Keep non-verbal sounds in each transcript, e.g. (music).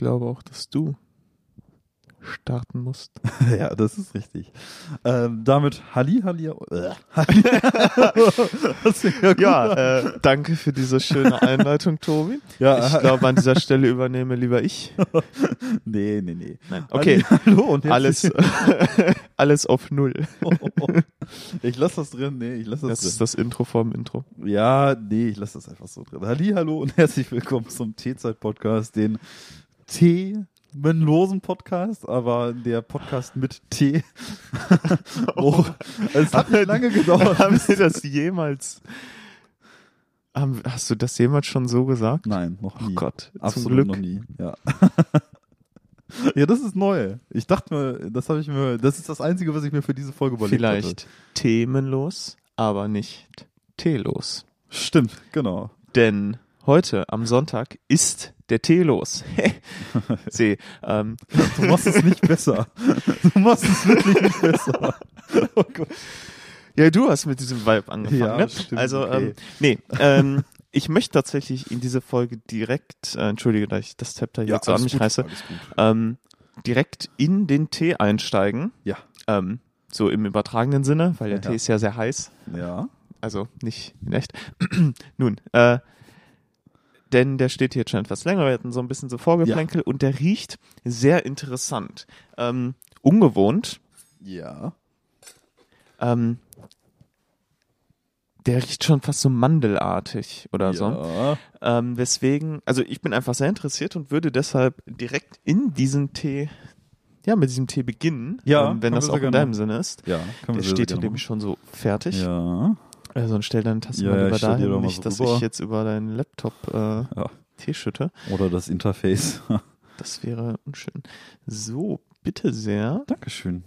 ich glaube auch, dass du starten musst. (laughs) ja, das ist richtig. Ähm, damit Halli, Halli. Äh, (laughs) ja, ja äh, danke für diese schöne Einleitung, Tobi. Ja, ich glaube, an dieser Stelle übernehme lieber ich. (laughs) nee, nee, nee. Nein. Okay, Halli, hallo und alles, alles auf Null. ich lasse das drin. Nee, ich lasse das, das drin. Das ist das Intro vorm Intro. Ja, nee, ich lasse das einfach so drin. Halli, hallo und herzlich willkommen zum T-Zeit-Podcast, den T losen Podcast, aber der Podcast mit T. (laughs) oh, es hat nicht lange gedauert. Haben wir das jemals? Hast du das jemals schon so gesagt? Nein, noch nie. Oh Gott, absolut zum Glück. noch nie. Ja. (laughs) ja, das ist neu. Ich dachte mir, das habe ich mir, das ist das einzige, was ich mir für diese Folge überlegt Vielleicht hatte. themenlos, aber nicht teelos. Stimmt, genau. Denn heute am Sonntag ist der Tee los. (laughs) See, ähm. Du machst es nicht besser. Du machst es wirklich nicht besser. (laughs) Oh Gott. Ja, du hast mit diesem Vibe angefangen. Ja, ne? stimmt, also, okay. ähm, nee, ähm, ich möchte tatsächlich in diese Folge direkt, äh, entschuldige, dass ich das Zepter hier ja, so an mich gut, reiße, ähm, direkt in den Tee einsteigen. Ja. Ähm, so im übertragenen Sinne, weil der ja. Tee ist ja sehr heiß. Ja. Also nicht in echt. (clears throat) Nun, äh, denn der steht hier jetzt schon etwas länger. Wir hatten so ein bisschen so Vorgeplänkel ja. und der riecht sehr interessant. Ähm, ungewohnt. Ja. Ähm, der riecht schon fast so mandelartig oder ja. so. Ähm, weswegen, also ich bin einfach sehr interessiert und würde deshalb direkt in diesen Tee, ja, mit diesem Tee beginnen, ja, ähm, wenn das auch in deinem Sinne ist. Ja, kann Der steht hier nämlich schon so fertig. Ja. Also und stell deine Tasse ja, mal lieber dahin, nicht, so dass rüber. ich jetzt über deinen Laptop äh, ja. Tee schütte. Oder das Interface. (laughs) das wäre unschön. So, bitte sehr. Dankeschön.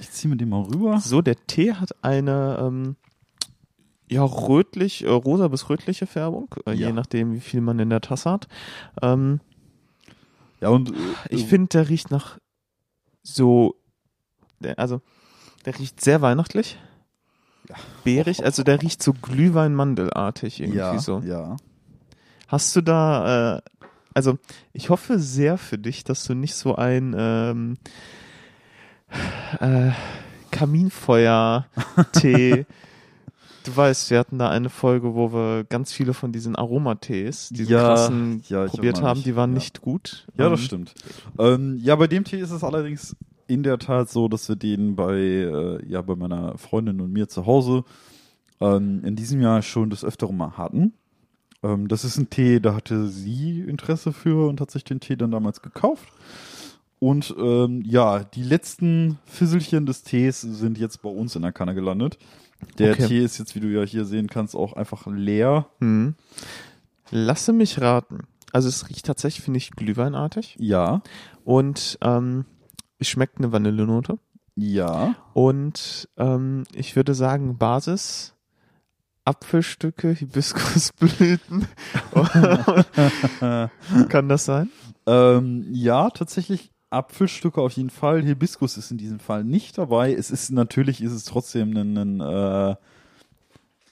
Ich ziehe mir den mal rüber. So, der Tee hat eine ähm, ja rötlich, äh, rosa bis rötliche Färbung, äh, ja. je nachdem, wie viel man in der Tasse hat. Ähm, ja und äh, ich finde, der riecht nach so, der, also der riecht sehr weihnachtlich. Beerig, also der riecht so Glühwein-Mandelartig irgendwie ja, so. Ja. Hast du da, äh, also ich hoffe sehr für dich, dass du nicht so ein ähm, äh, Kaminfeuer-Tee (laughs) Du weißt, wir hatten da eine Folge, wo wir ganz viele von diesen Aromatees, diese ja, krassen ja, probiert haben, die waren ja. nicht gut. Ja, das ähm, stimmt. Ähm, ja, bei dem Tee ist es allerdings in der Tat so, dass wir den bei, äh, ja, bei meiner Freundin und mir zu Hause ähm, in diesem Jahr schon des Öfteren mal hatten. Ähm, das ist ein Tee, da hatte sie Interesse für und hat sich den Tee dann damals gekauft. Und ähm, ja, die letzten Fisselchen des Tees sind jetzt bei uns in der Kanne gelandet. Der okay. Tee ist jetzt, wie du ja hier sehen kannst, auch einfach leer. Hm. Lasse mich raten. Also es riecht tatsächlich, finde ich, glühweinartig. Ja. Und ähm, schmeckt eine Vanillenote. Ja. Und ähm, ich würde sagen, Basis Apfelstücke, Hibiskusblüten. (laughs) Kann das sein? Ähm, ja, tatsächlich Apfelstücke auf jeden Fall. Hibiskus ist in diesem Fall nicht dabei. Es ist natürlich, ist es trotzdem ein, ein äh,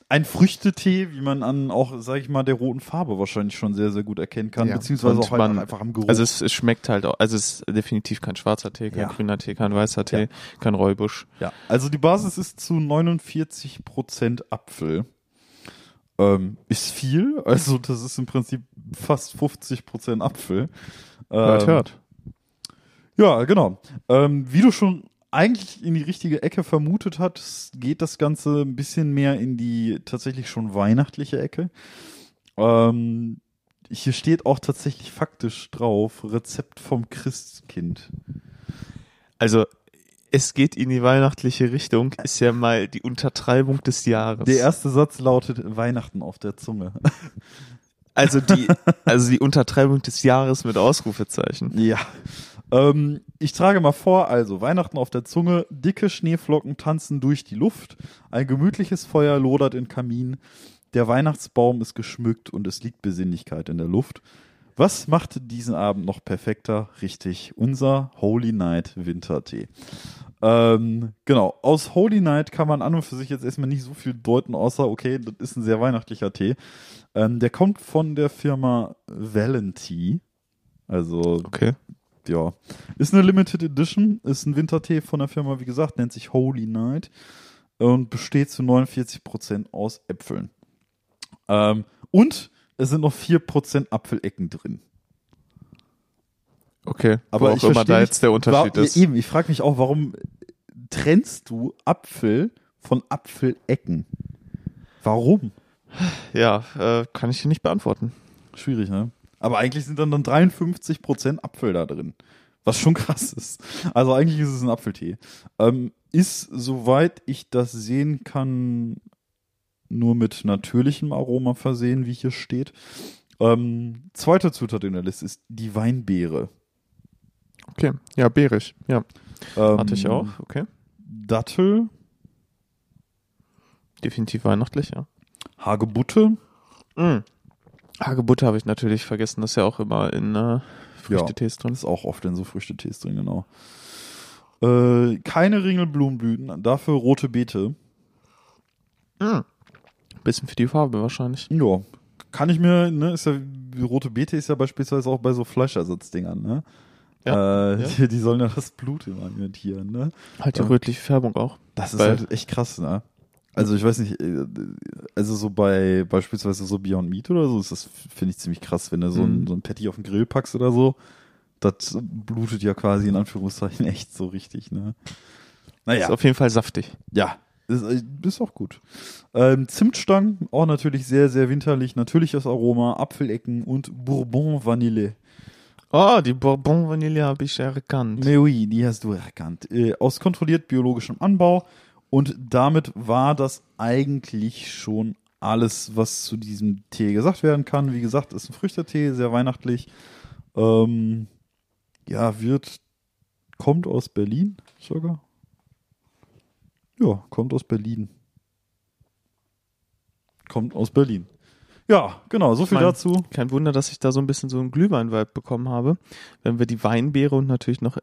ein Früchtetee, wie man an auch, sag ich mal, der roten Farbe wahrscheinlich schon sehr, sehr gut erkennen kann, ja. beziehungsweise auch man, einfach am Geruch. Also es, es, schmeckt halt auch, also es ist definitiv kein schwarzer Tee, kein ja. grüner Tee, kein weißer Tee, ja. kein Räubusch. Ja, also die Basis ist zu 49 Prozent Apfel. Ähm, ist viel, also das ist im Prinzip fast 50 Prozent Apfel. Ähm, hört, hört. Ja, genau. Ähm, wie du schon eigentlich in die richtige Ecke vermutet hat, geht das Ganze ein bisschen mehr in die tatsächlich schon weihnachtliche Ecke. Ähm, hier steht auch tatsächlich faktisch drauf, Rezept vom Christkind. Also, es geht in die weihnachtliche Richtung, ist ja mal die Untertreibung des Jahres. Der erste Satz lautet Weihnachten auf der Zunge. Also die, (laughs) also die Untertreibung des Jahres mit Ausrufezeichen. Ja. Ähm, ich trage mal vor, also Weihnachten auf der Zunge, dicke Schneeflocken tanzen durch die Luft, ein gemütliches Feuer lodert im Kamin, der Weihnachtsbaum ist geschmückt und es liegt Besinnlichkeit in der Luft. Was macht diesen Abend noch perfekter? Richtig, unser Holy Night Wintertee. Ähm, genau, aus Holy Night kann man an und für sich jetzt erstmal nicht so viel deuten, außer, okay, das ist ein sehr weihnachtlicher Tee. Ähm, der kommt von der Firma Valenti. Also, Okay. Ja. Ist eine Limited Edition, ist ein Wintertee von der Firma, wie gesagt, nennt sich Holy Night und besteht zu 49% aus Äpfeln. Ähm, und es sind noch 4% Apfelecken drin. Okay. Aber auch ich immer da jetzt der Unterschied War, ist. Eben, ich frage mich auch, warum trennst du Apfel von Apfelecken? Warum? Ja, äh, kann ich dir nicht beantworten. Schwierig, ne? Aber eigentlich sind dann, dann 53% Apfel da drin. Was schon krass ist. Also eigentlich ist es ein Apfeltee. Ähm, ist, soweit ich das sehen kann, nur mit natürlichem Aroma versehen, wie hier steht. Ähm, zweite Zutat in der Liste ist die Weinbeere. Okay. Ja, bärig. Ja, Ähm, hatte ich auch. Okay. Dattel, Definitiv weihnachtlich, ja. Hagebutte, Mm. Hagebutte habe ich natürlich vergessen. Das ist ja auch immer in äh, Früchtetees drin. ist auch oft in so Früchtetees drin, genau. Äh, keine Ringelblumenblüten, dafür rote Beete. Mm. Bisschen für die Farbe wahrscheinlich. Ja, kann ich mir, ne, ist ja, rote Beete ist ja beispielsweise auch bei so Fleischersatzdingern, ne? Ja, äh, ja. Die, (laughs) die sollen ja das Blut immer alimentieren, ne? Halt die Ja. rötliche Färbung auch. Das ist halt echt krass, ne? Also ich weiß nicht, äh, also so bei beispielsweise so Beyond Meat oder so ist das, finde ich, ziemlich krass, wenn du so ein, Mhm. so ein Patty auf den Grill packst oder so. Das blutet ja quasi in Anführungszeichen (laughs) echt so richtig, ne? Naja. Ist auf jeden Fall saftig. Ja, ist, äh, ist auch gut. Ähm, Zimtstangen, auch natürlich sehr, sehr winterlich. Natürliches Aroma, Apfelecken und Bourbon Vanille. Oh, die Bourbon Vanille habe ich erkannt. Mais oui, die hast du erkannt. Äh, aus kontrolliert biologischem Anbau. Und damit war das eigentlich schon alles, was zu diesem Tee gesagt werden kann. Wie gesagt, ist ein Früchtetee, sehr weihnachtlich. Ähm, ja, wird, kommt aus Berlin sogar. Ja, kommt aus Berlin. Kommt aus Berlin. Ja, genau, so viel Mein- dazu. Kein Wunder, dass ich da so ein bisschen so einen Glühwein-Vibe bekommen habe. Wenn wir die Weinbeere und natürlich noch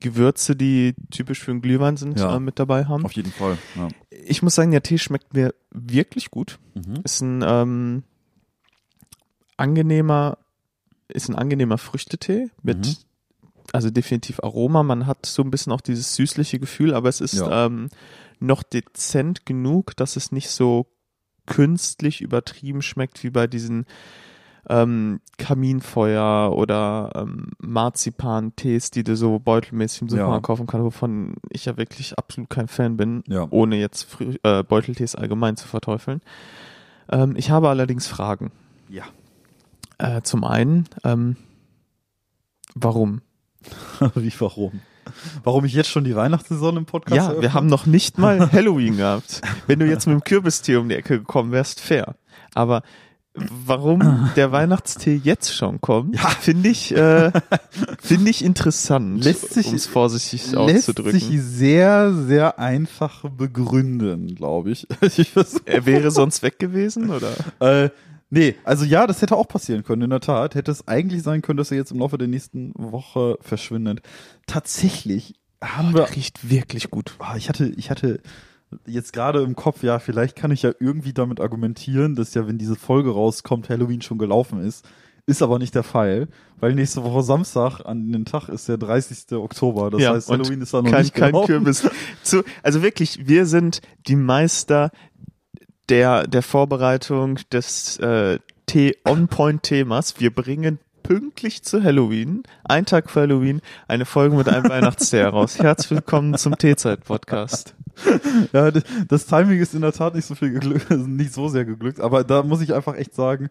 Gewürze, die typisch für einen Glühwein sind, Ja. äh, mit dabei haben. Auf jeden Fall. Ja. Ich muss sagen, der Tee schmeckt mir wirklich gut. Mhm. Ist ein ähm, angenehmer, ist ein angenehmer Früchtetee mit, Mhm. also definitiv Aroma. Man hat so ein bisschen auch dieses süßliche Gefühl, aber es ist Ja. ähm, noch dezent genug, dass es nicht so künstlich übertrieben schmeckt wie bei diesen ähm, Kaminfeuer oder ähm, Marzipan-Tees, die du so beutelmäßig im Supermarkt Ja. kaufen kannst, wovon ich ja wirklich absolut kein Fan bin Ja. ohne jetzt Frü äh, Beuteltees allgemein zu verteufeln. Ähm, ich habe allerdings Fragen. Ja. Äh, zum einen, ähm, warum? (laughs) Wie, warum? Warum ich jetzt schon die Weihnachtssaison im Podcast ja, eröffne? wir haben noch nicht mal Halloween gehabt. Wenn du jetzt mit dem Kürbistee um die Ecke gekommen wärst, fair. Aber warum (laughs) der Weihnachtstee jetzt schon kommt, Ja. finde ich, äh, (laughs) finde ich interessant, Lässt sich- es vorsichtig Lässt auszudrücken. sich sehr, sehr einfach begründen, glaube ich. (laughs) ich er wäre sonst weg gewesen, oder? äh, nee, also ja, das hätte auch passieren können, in der Tat. Hätte es eigentlich sein können, dass er jetzt im Laufe der nächsten Woche verschwindet. Tatsächlich haben wir Der riecht wirklich gut. Ah, ich hatte, ich hatte jetzt gerade im Kopf, ja, vielleicht kann ich ja irgendwie damit argumentieren, dass ja, wenn diese Folge rauskommt, Halloween schon gelaufen ist. Ist aber nicht der Fall, weil nächste Woche Samstag an den Tag ist der 30. Oktober. Das Ja, heißt, Halloween ist da noch kein, nicht kein gelaufen. Kürbis. Zu, also wirklich, wir sind die Meister der, der Vorbereitung des äh, On-Point-Themas. Wir bringen pünktlich zu Halloween, ein Tag vor Halloween, eine Folge mit einem (laughs) Weihnachtstee heraus. Herzlich willkommen zum Teezeit-Podcast. (laughs) Ja, das Timing ist in der Tat nicht so viel geglückt, (laughs) nicht so sehr geglückt, aber da muss ich einfach echt sagen,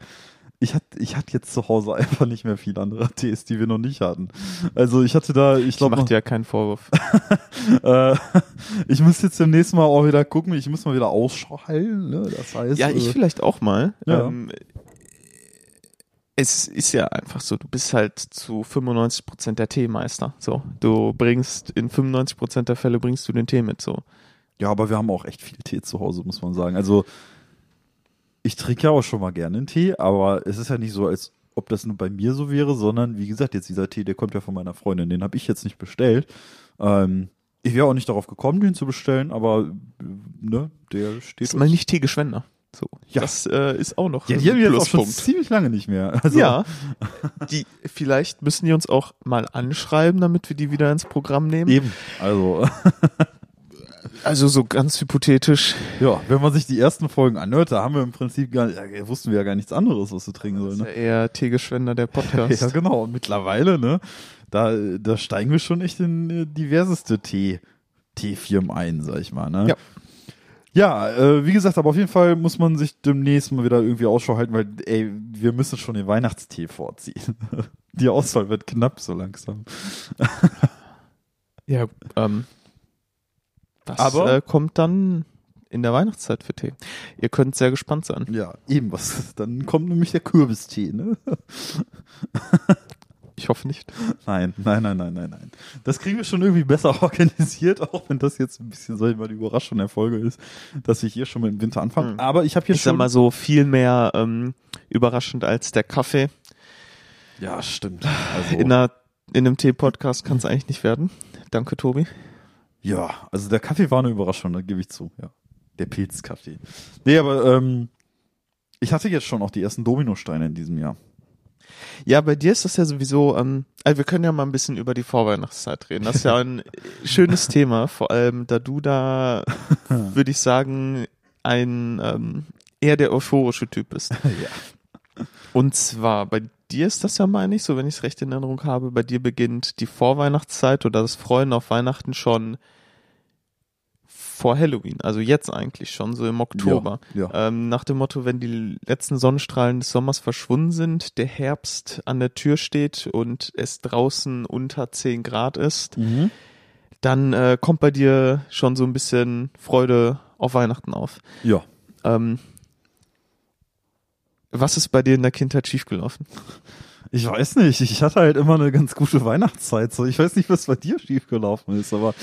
ich hatte ich hatte jetzt zu Hause (laughs) einfach nicht mehr viel andere Tees, die wir noch nicht hatten. Also ich hatte da, ich Ich glaube, mach dir ja keinen Vorwurf. äh, ich muss jetzt demnächst mal auch wieder gucken, ich muss mal wieder Ausschau halten, ne? Das heißt, Ja, ich äh, vielleicht auch mal. Ja. Ähm, es ist ja einfach so, du bist halt zu 95 Prozent der Teemeister. So, du bringst in 95 Prozent der Fälle bringst du den Tee mit. So, Ja, aber wir haben auch echt viel Tee zu Hause, muss man sagen. Also ich trinke ja auch schon mal gerne einen Tee, aber es ist ja nicht so, als ob das nur bei mir so wäre, sondern wie gesagt, jetzt dieser Tee, der kommt ja von meiner Freundin, den habe ich jetzt nicht bestellt. Ähm, ich wäre auch nicht darauf gekommen, den zu bestellen, aber ne, der steht ist mal nicht Teegeschwender. So, Ja. das äh, ist auch noch Ja, ein die haben wir jetzt schon ziemlich lange nicht mehr. Also, Ja, die vielleicht müssen die uns auch mal anschreiben, damit wir die wieder ins Programm nehmen. Eben. Also, (laughs) Also so ganz hypothetisch. ja, wenn man sich die ersten Folgen anhört, da haben wir im Prinzip gar ja, wussten wir ja gar nichts anderes, was wir trinken Das sollen. ist Ne? ja eher Teegeschwender der Podcast. (laughs) Ja, genau. Und mittlerweile, ne, da, da steigen wir schon echt in äh, diverseste Tee, Teefirmen ein, sag ich mal, ne? Ja. Ja, äh, wie gesagt, aber auf jeden Fall muss man sich demnächst mal wieder irgendwie Ausschau halten, weil, ey, wir müssen schon den Weihnachtstee vorziehen. (laughs) Die Auswahl wird knapp so langsam. Ja, ähm, das Aber- äh, kommt dann in der Weihnachtszeit für Tee. Ihr könnt sehr gespannt sein. Ja, eben was. Dann kommt nämlich der Kürbistee, ne? (laughs) Ich hoffe nicht. Nein, nein, nein, nein, nein, nein. Das kriegen wir schon irgendwie besser (laughs) organisiert, auch wenn das jetzt ein bisschen, sag ich mal, die Überraschung der Folge ist, dass wir hier schon mit dem Winter anfangen. Hm. Aber ich habe hier Ich sag schon. mal so viel mehr ähm, überraschend als der Kaffee. ja, stimmt. Also, In, einer, in einem Tee-Podcast kann es eigentlich nicht werden. Danke, Tobi. Ja, also der Kaffee war eine Überraschung, da gebe ich zu, ja. Der Pilzkaffee. Nee, aber ähm, ich hatte jetzt schon auch die ersten Dominosteine in diesem Jahr. Ja, bei dir ist das ja sowieso, ähm, also wir können ja mal ein bisschen über die Vorweihnachtszeit reden. Das ist ja ein (laughs) schönes Thema, vor allem da du da, (laughs) würde ich sagen, ein ähm, eher der euphorische Typ bist. (laughs) ja. Und zwar, bei dir ist das ja, meine ich, so wenn ich es recht in Erinnerung habe, bei dir beginnt die Vorweihnachtszeit oder das Freuen auf Weihnachten schon vor Halloween, also jetzt eigentlich schon, so im Oktober. Ja, ja. Ähm, nach dem Motto, wenn die letzten Sonnenstrahlen des Sommers verschwunden sind, der Herbst an der Tür steht und es draußen unter 10 Grad ist, Mhm. dann äh, kommt bei dir schon so ein bisschen Freude auf Weihnachten auf. Ja. Ähm, was ist bei dir in der Kindheit schiefgelaufen? Ich weiß nicht, ich hatte halt immer eine ganz gute Weihnachtszeit. So, ich weiß nicht, was bei dir schiefgelaufen ist, aber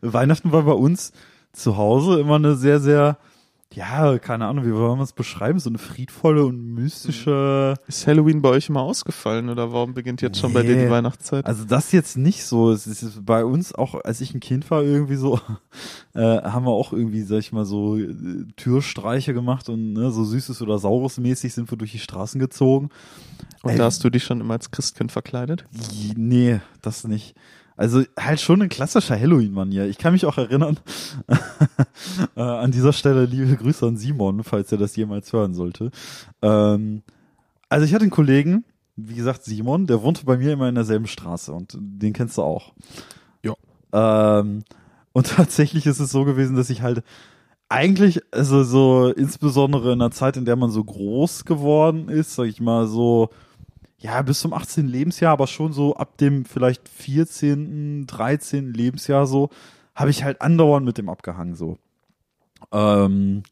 Weihnachten war bei uns zu Hause immer eine sehr, sehr, ja, keine Ahnung, wie wollen wir es beschreiben, so eine friedvolle und mystische. Ist Halloween bei euch immer ausgefallen oder warum beginnt jetzt schon bei dir die Nee. Weihnachtszeit? Also das jetzt nicht so. Es ist bei uns auch, als ich ein Kind war, irgendwie so, (laughs) äh, haben wir auch irgendwie, sag ich mal, so äh, Türstreiche gemacht und ne, so Süßes oder Saures mäßig sind wir durch die Straßen gezogen. Und ey. da hast du dich schon immer als Christkind verkleidet? Nee, das nicht. Also halt schon ein klassischer Halloween-Manier. Ich kann mich auch erinnern, (laughs) äh, an dieser Stelle liebe Grüße an Simon, falls er das jemals hören sollte. Ähm, also ich hatte einen Kollegen, wie gesagt Simon, der wohnte bei mir immer in derselben Straße und den kennst du auch. Ja. Ähm, und (laughs) tatsächlich ist es so gewesen, dass ich halt eigentlich, also so insbesondere in einer Zeit, in der man so groß geworden ist, sag ich mal so, ja, bis zum 18. Lebensjahr, aber schon so ab dem vielleicht 14., 13. Lebensjahr so, habe ich halt andauernd mit dem abgehangen so. Ähm,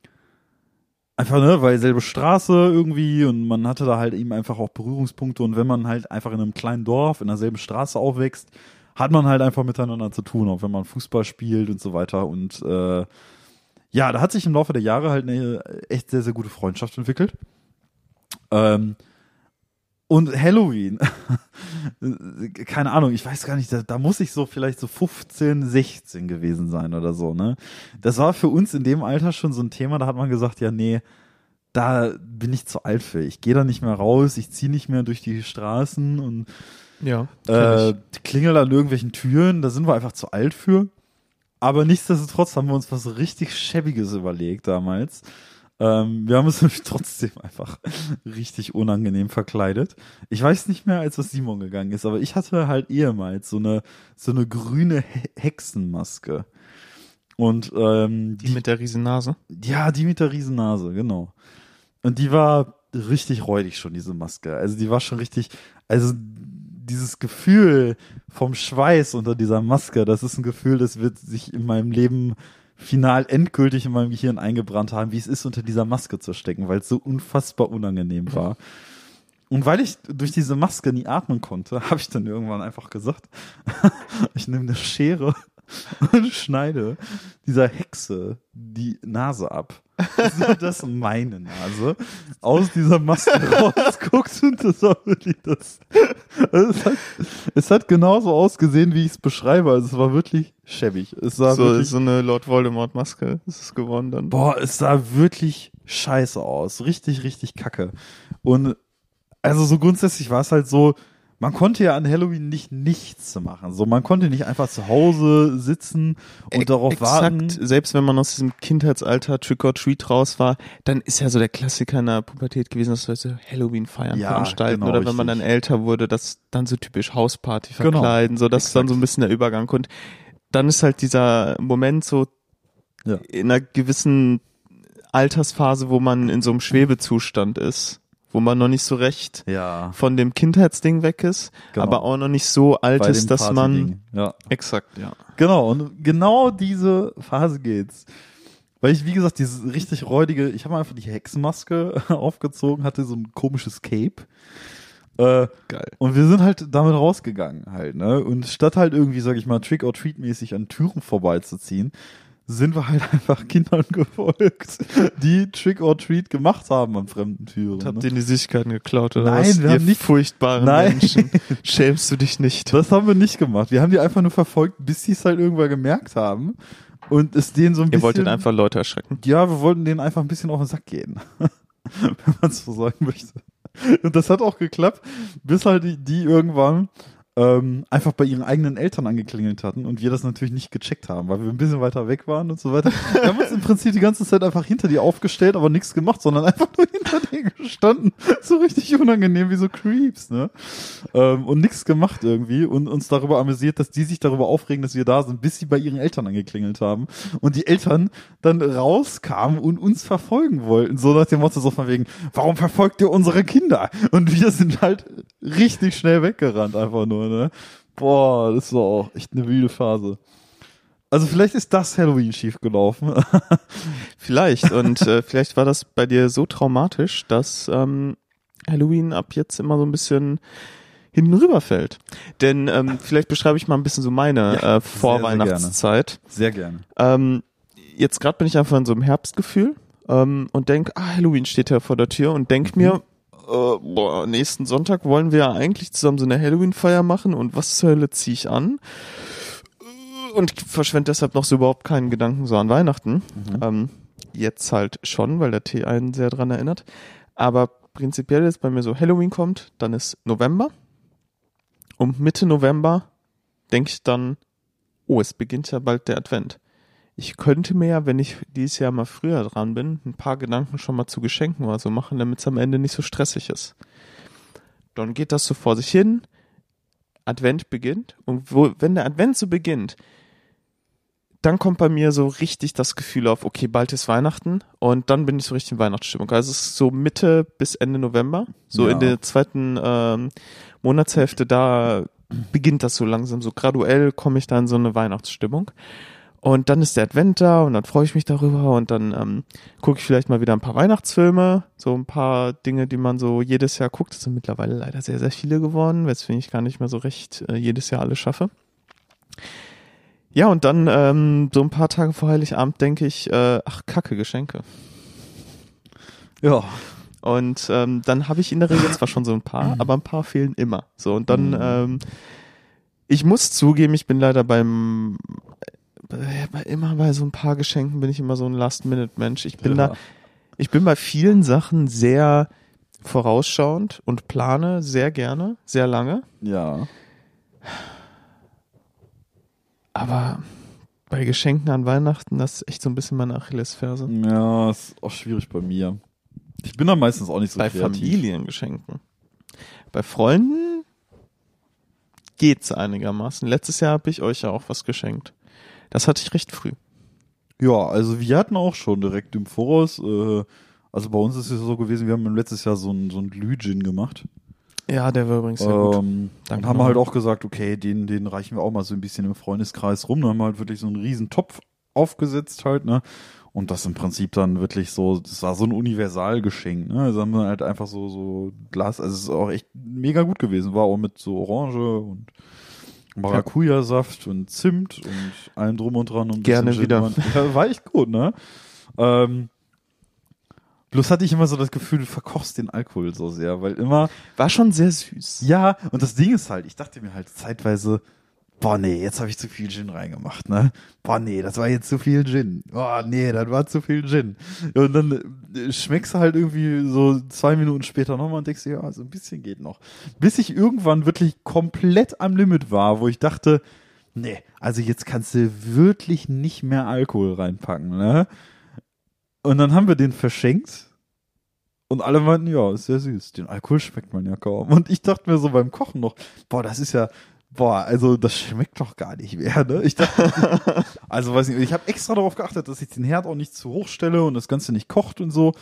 einfach, ne, weil selbe Straße irgendwie und man hatte da halt eben einfach auch Berührungspunkte und wenn man halt einfach in einem kleinen Dorf in derselben Straße aufwächst, hat man halt einfach miteinander zu tun, auch wenn man Fußball spielt und so weiter und äh, ja, da hat sich im Laufe der Jahre halt eine echt sehr, sehr gute Freundschaft entwickelt. Ähm, und Halloween, (laughs) keine Ahnung, ich weiß gar nicht, da, da muss ich so vielleicht so 15, 16 gewesen sein oder so, ne? Das war für uns in dem Alter schon so ein Thema, da hat man gesagt, ja, nee, da bin ich zu alt für. Ich gehe da nicht mehr raus, ich ziehe nicht mehr durch die Straßen und Ja. äh, klingel an irgendwelchen Türen, da sind wir einfach zu alt für. Aber nichtsdestotrotz haben wir uns was richtig Schäbiges überlegt damals. Ähm, wir haben uns (laughs) nämlich trotzdem einfach richtig unangenehm verkleidet. Ich weiß nicht mehr, als was Simon gegangen ist, aber ich hatte halt ehemals so eine, so eine grüne He Hexenmaske. Und ähm, die mit der Riesennase. ja, die mit der Riesennase, genau. Und die war richtig räudig schon, diese Maske. Also die war schon richtig, also dieses Gefühl vom Schweiß unter dieser Maske, das ist ein Gefühl, das wird sich in meinem Leben final endgültig in meinem Gehirn eingebrannt haben, wie es ist, unter dieser Maske zu stecken, weil es so unfassbar unangenehm war. Und weil ich durch diese Maske nie atmen konnte, (laughs) habe ich dann irgendwann einfach gesagt, (laughs) ich nehme eine Schere (laughs) und schneide dieser Hexe die Nase ab. So, dass meine Nase aus dieser Maske (laughs) rausguckt und das war wirklich das. Also es, hat, es hat genauso ausgesehen, wie ich es beschreibe. Also es war wirklich schäbig. Es sah So, wirklich, so eine Lord Voldemort Maske ist es geworden dann. boah, es sah wirklich scheiße aus. Richtig, richtig kacke. Und also so grundsätzlich war es halt so, man konnte ja an Halloween nicht nichts machen. So, man konnte nicht einfach zu Hause sitzen und E- darauf Exakt, warten. selbst wenn man aus diesem Kindheitsalter Trick or Treat raus war, dann ist ja so der Klassiker in der Pubertät gewesen, dass so Halloween-Feiern Ja, veranstalten genau, oder wenn man dann richtig. älter wurde, das dann so typisch Hausparty Genau, verkleiden, so das ist dann so ein bisschen der Übergang und dann ist halt dieser Moment so Ja. in einer gewissen Altersphase, wo man in so einem Schwebezustand ist, wo man noch nicht so recht Ja, von dem Kindheitsding weg ist, Genau. aber auch noch nicht so alt bei ist, dass man. Ja. exakt, ja. Genau, und genau diese Phase geht's. Weil ich, wie gesagt, dieses richtig räudige, ich habe einfach die Hexenmaske (laughs) aufgezogen, hatte so ein komisches Cape. Äh, Geil. und wir sind halt damit rausgegangen halt, ne? Und statt halt irgendwie, sag ich mal, Trick-or-Treat-mäßig an Türen vorbeizuziehen, sind wir halt (laughs) einfach Kindern gefolgt, die Trick-or-Treat gemacht haben an fremden Türen. Habt Ne? ihr die Süßigkeiten geklaut oder Nein, was? wir ihr haben nicht- furchtbaren Nein. Menschen. (laughs) Schämst du dich nicht? Das haben wir nicht gemacht. Wir haben die einfach nur verfolgt, bis sie es halt irgendwann gemerkt haben. Und es denen so ein Ihr bisschen. wolltet einfach Leute erschrecken. Ja, wir wollten denen einfach ein bisschen auf den Sack gehen. (laughs) Wenn man es so sagen möchte. Und das hat auch geklappt, bis halt die, die irgendwann ähm, einfach bei ihren eigenen Eltern angeklingelt hatten und wir das natürlich nicht gecheckt haben, weil wir ein bisschen weiter weg waren und so weiter. Wir haben uns im Prinzip die ganze Zeit einfach hinter die aufgestellt, aber nichts gemacht, sondern einfach nur hinter denen gestanden. So richtig unangenehm wie so Creeps, ne? Ähm, und nichts gemacht irgendwie und uns darüber amüsiert, dass die sich darüber aufregen, dass wir da sind, bis sie bei ihren Eltern angeklingelt haben und die Eltern dann rauskamen und uns verfolgen wollten. So nach dem Motto so von wegen, warum verfolgt ihr unsere Kinder? Und wir sind halt richtig schnell weggerannt einfach nur, ne? Boah, das war auch echt eine wilde Phase. Also vielleicht ist das Halloween schief gelaufen. (laughs) Vielleicht. Und äh, vielleicht war das bei dir so traumatisch, dass ähm, Halloween ab jetzt immer so ein bisschen hinten rüberfällt. Denn ähm, vielleicht beschreibe ich mal ein bisschen so meine Ja, äh, Vorweihnachtszeit. Sehr gerne. Ähm, jetzt gerade bin ich einfach in so einem Herbstgefühl ähm, und denk, ah, Halloween steht ja vor der Tür und denk mir, äh, boah, nächsten Sonntag wollen wir ja eigentlich zusammen so eine Halloween-Feier machen und was zur Hölle ziehe ich an? Äh, Und verschwende deshalb noch so überhaupt keinen Gedanken so an Weihnachten. Ähm, jetzt halt schon, weil der Tee einen sehr dran erinnert. Aber prinzipiell ist bei mir so, Halloween kommt, dann ist November. Und Mitte November denke ich dann, oh, es beginnt ja bald der Advent. Ich könnte mir ja, wenn ich dieses Jahr mal früher dran bin, ein paar Gedanken schon mal zu Geschenken oder so machen, damit es am Ende nicht so stressig ist. Dann geht das so vor sich hin, Advent beginnt und wo, wenn der Advent so beginnt, dann kommt bei mir so richtig das Gefühl auf, okay, bald ist Weihnachten und dann bin ich so richtig in Weihnachtsstimmung. Also es ist so Mitte bis Ende November, so Ja. in der zweiten ähm, Monatshälfte, da beginnt das so langsam, so graduell komme ich da in so eine Weihnachtsstimmung. Und dann ist der Advent da und dann freue ich mich darüber und dann ähm, gucke ich vielleicht mal wieder ein paar Weihnachtsfilme, so ein paar Dinge, die man so jedes Jahr guckt. Das sind mittlerweile leider sehr, sehr viele geworden, weswegen ich gar nicht mehr so recht äh, jedes Jahr alles schaffe. Ja, und dann ähm, so ein paar Tage vor Heiligabend denke ich, äh, ach, kacke Geschenke. Ja. Und ähm, dann habe ich in der Regel zwar schon so ein paar, aber ein paar fehlen immer. So, und dann, Mhm. ähm, ich muss zugeben, ich bin leider beim bei, bei, immer bei so ein paar Geschenken bin ich immer so ein Last-Minute-Mensch. Ich bin ja. da, ich bin bei vielen Sachen sehr vorausschauend und plane sehr gerne, sehr lange. Ja. Aber bei Geschenken an Weihnachten, das ist echt so ein bisschen meine Achillesferse. Ja, ist auch schwierig bei mir. Ich bin da meistens auch nicht so bei kreativ. Familiengeschenken. Bei Freunden geht's einigermaßen. Letztes Jahr habe ich euch ja auch was geschenkt. Das hatte ich recht früh. Ja, also wir hatten auch schon direkt im Voraus, äh, also bei uns ist es so gewesen, wir haben letztes Jahr so ein, so ein Glühgin gemacht. Ja, der war übrigens sehr gut. Ähm, Danke und haben nochmal. halt auch gesagt, okay, den, den reichen wir auch mal so ein bisschen im Freundeskreis rum. Dann haben wir halt wirklich so einen riesen Topf aufgesetzt halt, ne? Und das im Prinzip dann wirklich so, das war so ein Universalgeschenk, ne? Also haben wir halt einfach so, so Glas, also es ist auch echt mega gut gewesen. War auch mit so Orange und Maracuja-Saft und Zimt und allem drum und dran. Und Gerne wieder. Und- Ja, war echt gut, ne? Ähm, bloß hatte ich immer so das Gefühl, du verkochst den Alkohol so sehr, weil immer, War schon sehr süß. ja, und das Ding ist halt, ich dachte mir halt zeitweise, boah, nee, jetzt habe ich zu viel Gin reingemacht, ne? Boah, nee, das war jetzt zu viel Gin. Boah, nee, das war zu viel Gin. Und dann äh, schmeckst du halt irgendwie so zwei Minuten später nochmal und denkst dir, ja, so ein bisschen geht noch. Bis ich irgendwann wirklich komplett am Limit war, wo ich dachte, nee, also jetzt kannst du wirklich nicht mehr Alkohol reinpacken, ne? Und dann haben wir den verschenkt. Und alle meinten, ja, ist sehr süß. Den Alkohol schmeckt man ja kaum. Und ich dachte mir so beim Kochen noch, boah, das ist ja, boah, also das schmeckt doch gar nicht mehr, ne? Ich dachte, (laughs) also weiß nicht, ich habe extra darauf geachtet, dass ich den Herd auch nicht zu hoch stelle und das Ganze nicht kocht und so.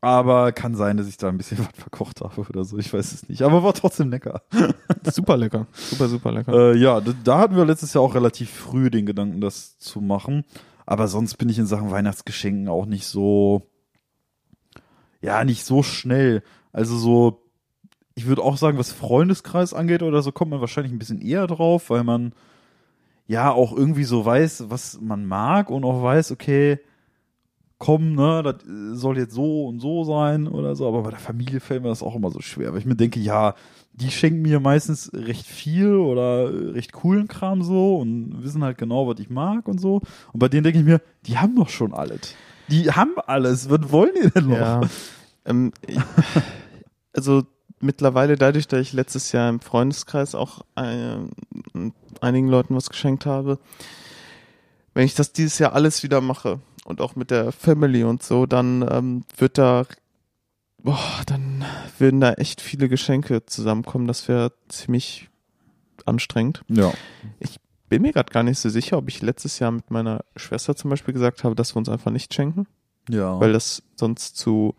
Aber kann sein, dass ich da ein bisschen (laughs) was verkocht habe oder so. Ich weiß es nicht. Aber war trotzdem lecker. (laughs) super lecker. Super, super lecker. Äh, ja, da, da hatten wir letztes Jahr auch relativ früh den Gedanken, das zu machen. Aber sonst bin ich in Sachen Weihnachtsgeschenken auch nicht so, ja, nicht so schnell. Also so, ich würde auch sagen, was Freundeskreis angeht oder so, kommt man wahrscheinlich ein bisschen eher drauf, weil man ja auch irgendwie so weiß, was man mag und auch weiß, okay, komm, ne, das soll jetzt so und so sein oder so, aber bei der Familie fällt mir das auch immer so schwer, weil ich mir denke, ja, die schenken mir meistens recht viel oder recht coolen Kram so und wissen halt genau, was ich mag und so. Und bei denen denke ich mir, die haben doch schon alles. Die haben alles. Was wollen die denn noch? Ja. Ähm, ich, (laughs) also mittlerweile dadurch, dass ich letztes Jahr im Freundeskreis auch äh, einigen Leuten was geschenkt habe, wenn ich das dieses Jahr alles wieder mache und auch mit der Family und so, dann ähm, wird da boah, dann würden da echt viele Geschenke zusammenkommen. Das wäre ziemlich anstrengend. Ja. Ich bin mir gerade gar nicht so sicher, ob ich letztes Jahr mit meiner Schwester zum Beispiel gesagt habe, dass wir uns einfach nicht schenken. Ja. Weil das sonst zu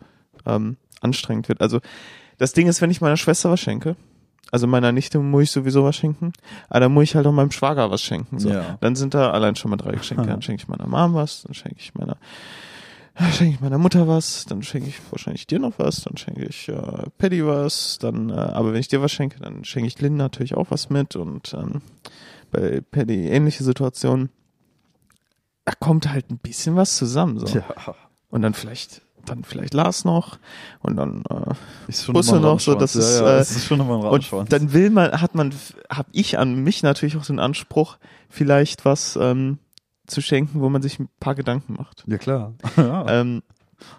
ähm, anstrengend wird. Also das Ding ist, wenn ich meiner Schwester was schenke, also meiner Nichte muss ich sowieso was schenken, aber dann muss ich halt auch meinem Schwager was schenken. So. Ja. Dann sind da allein schon mal drei Geschenke. Dann (laughs) schenke ich meiner Mom was, dann schenke ich meiner schenke ich meiner Mutter was, dann schenke ich wahrscheinlich dir noch was, dann schenke ich äh, Paddy was, dann, äh, aber wenn ich dir was schenke, dann schenke ich Lynn natürlich auch was mit und ähm, bei Paddy ähnliche Situation. Da kommt halt ein bisschen was zusammen. So. ja. Und dann vielleicht, dann vielleicht Lars noch und dann äh, Ist schon Busse noch, so, das ist, ja, ja, äh, ist schon ein und dann will man, hat man, hab ich an mich natürlich auch den Anspruch, vielleicht was ähm, zu schenken, wo man sich ein paar Gedanken macht. ja, klar. (laughs) ja, Ähm,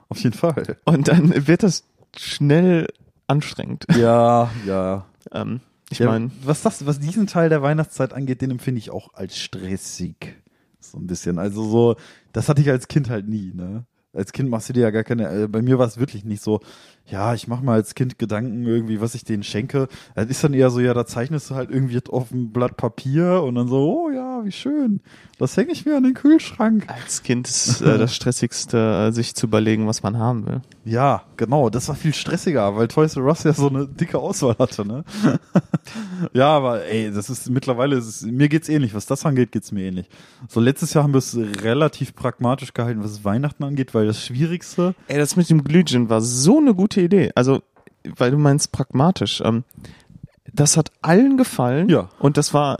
auf jeden Fall. und dann wird das schnell anstrengend. Ja, ja. Ähm, ich ja meine, was das, was diesen Teil der Weihnachtszeit angeht, den empfinde ich auch als stressig. So ein bisschen. Also so, das hatte ich als Kind halt nie, ne? Als Kind machst du dir ja gar keine, äh, bei mir war es wirklich nicht so, ja, ich mache mal als Kind Gedanken irgendwie, was ich denen schenke. Das ist dann eher so, ja, da zeichnest du halt irgendwie auf ein Blatt Papier und dann so, oh ja, wie schön. Das hänge ich mir an den Kühlschrank. als Kind ist äh, (laughs) das Stressigste, äh, sich zu überlegen, was man haben will. Ja, genau, das war viel stressiger, weil Toys R Us ja so eine dicke Auswahl hatte, ne? (laughs) ja, aber ey, das ist mittlerweile, ist es, mir geht's ähnlich, was das angeht, geht's mir ähnlich. So, letztes Jahr haben wir es relativ pragmatisch gehalten, was Weihnachten angeht, weil das Schwierigste, Ey, das mit dem Glühgin war so eine gute Idee. Also, weil du meinst pragmatisch. Ähm, das hat allen gefallen. Ja. Und das war,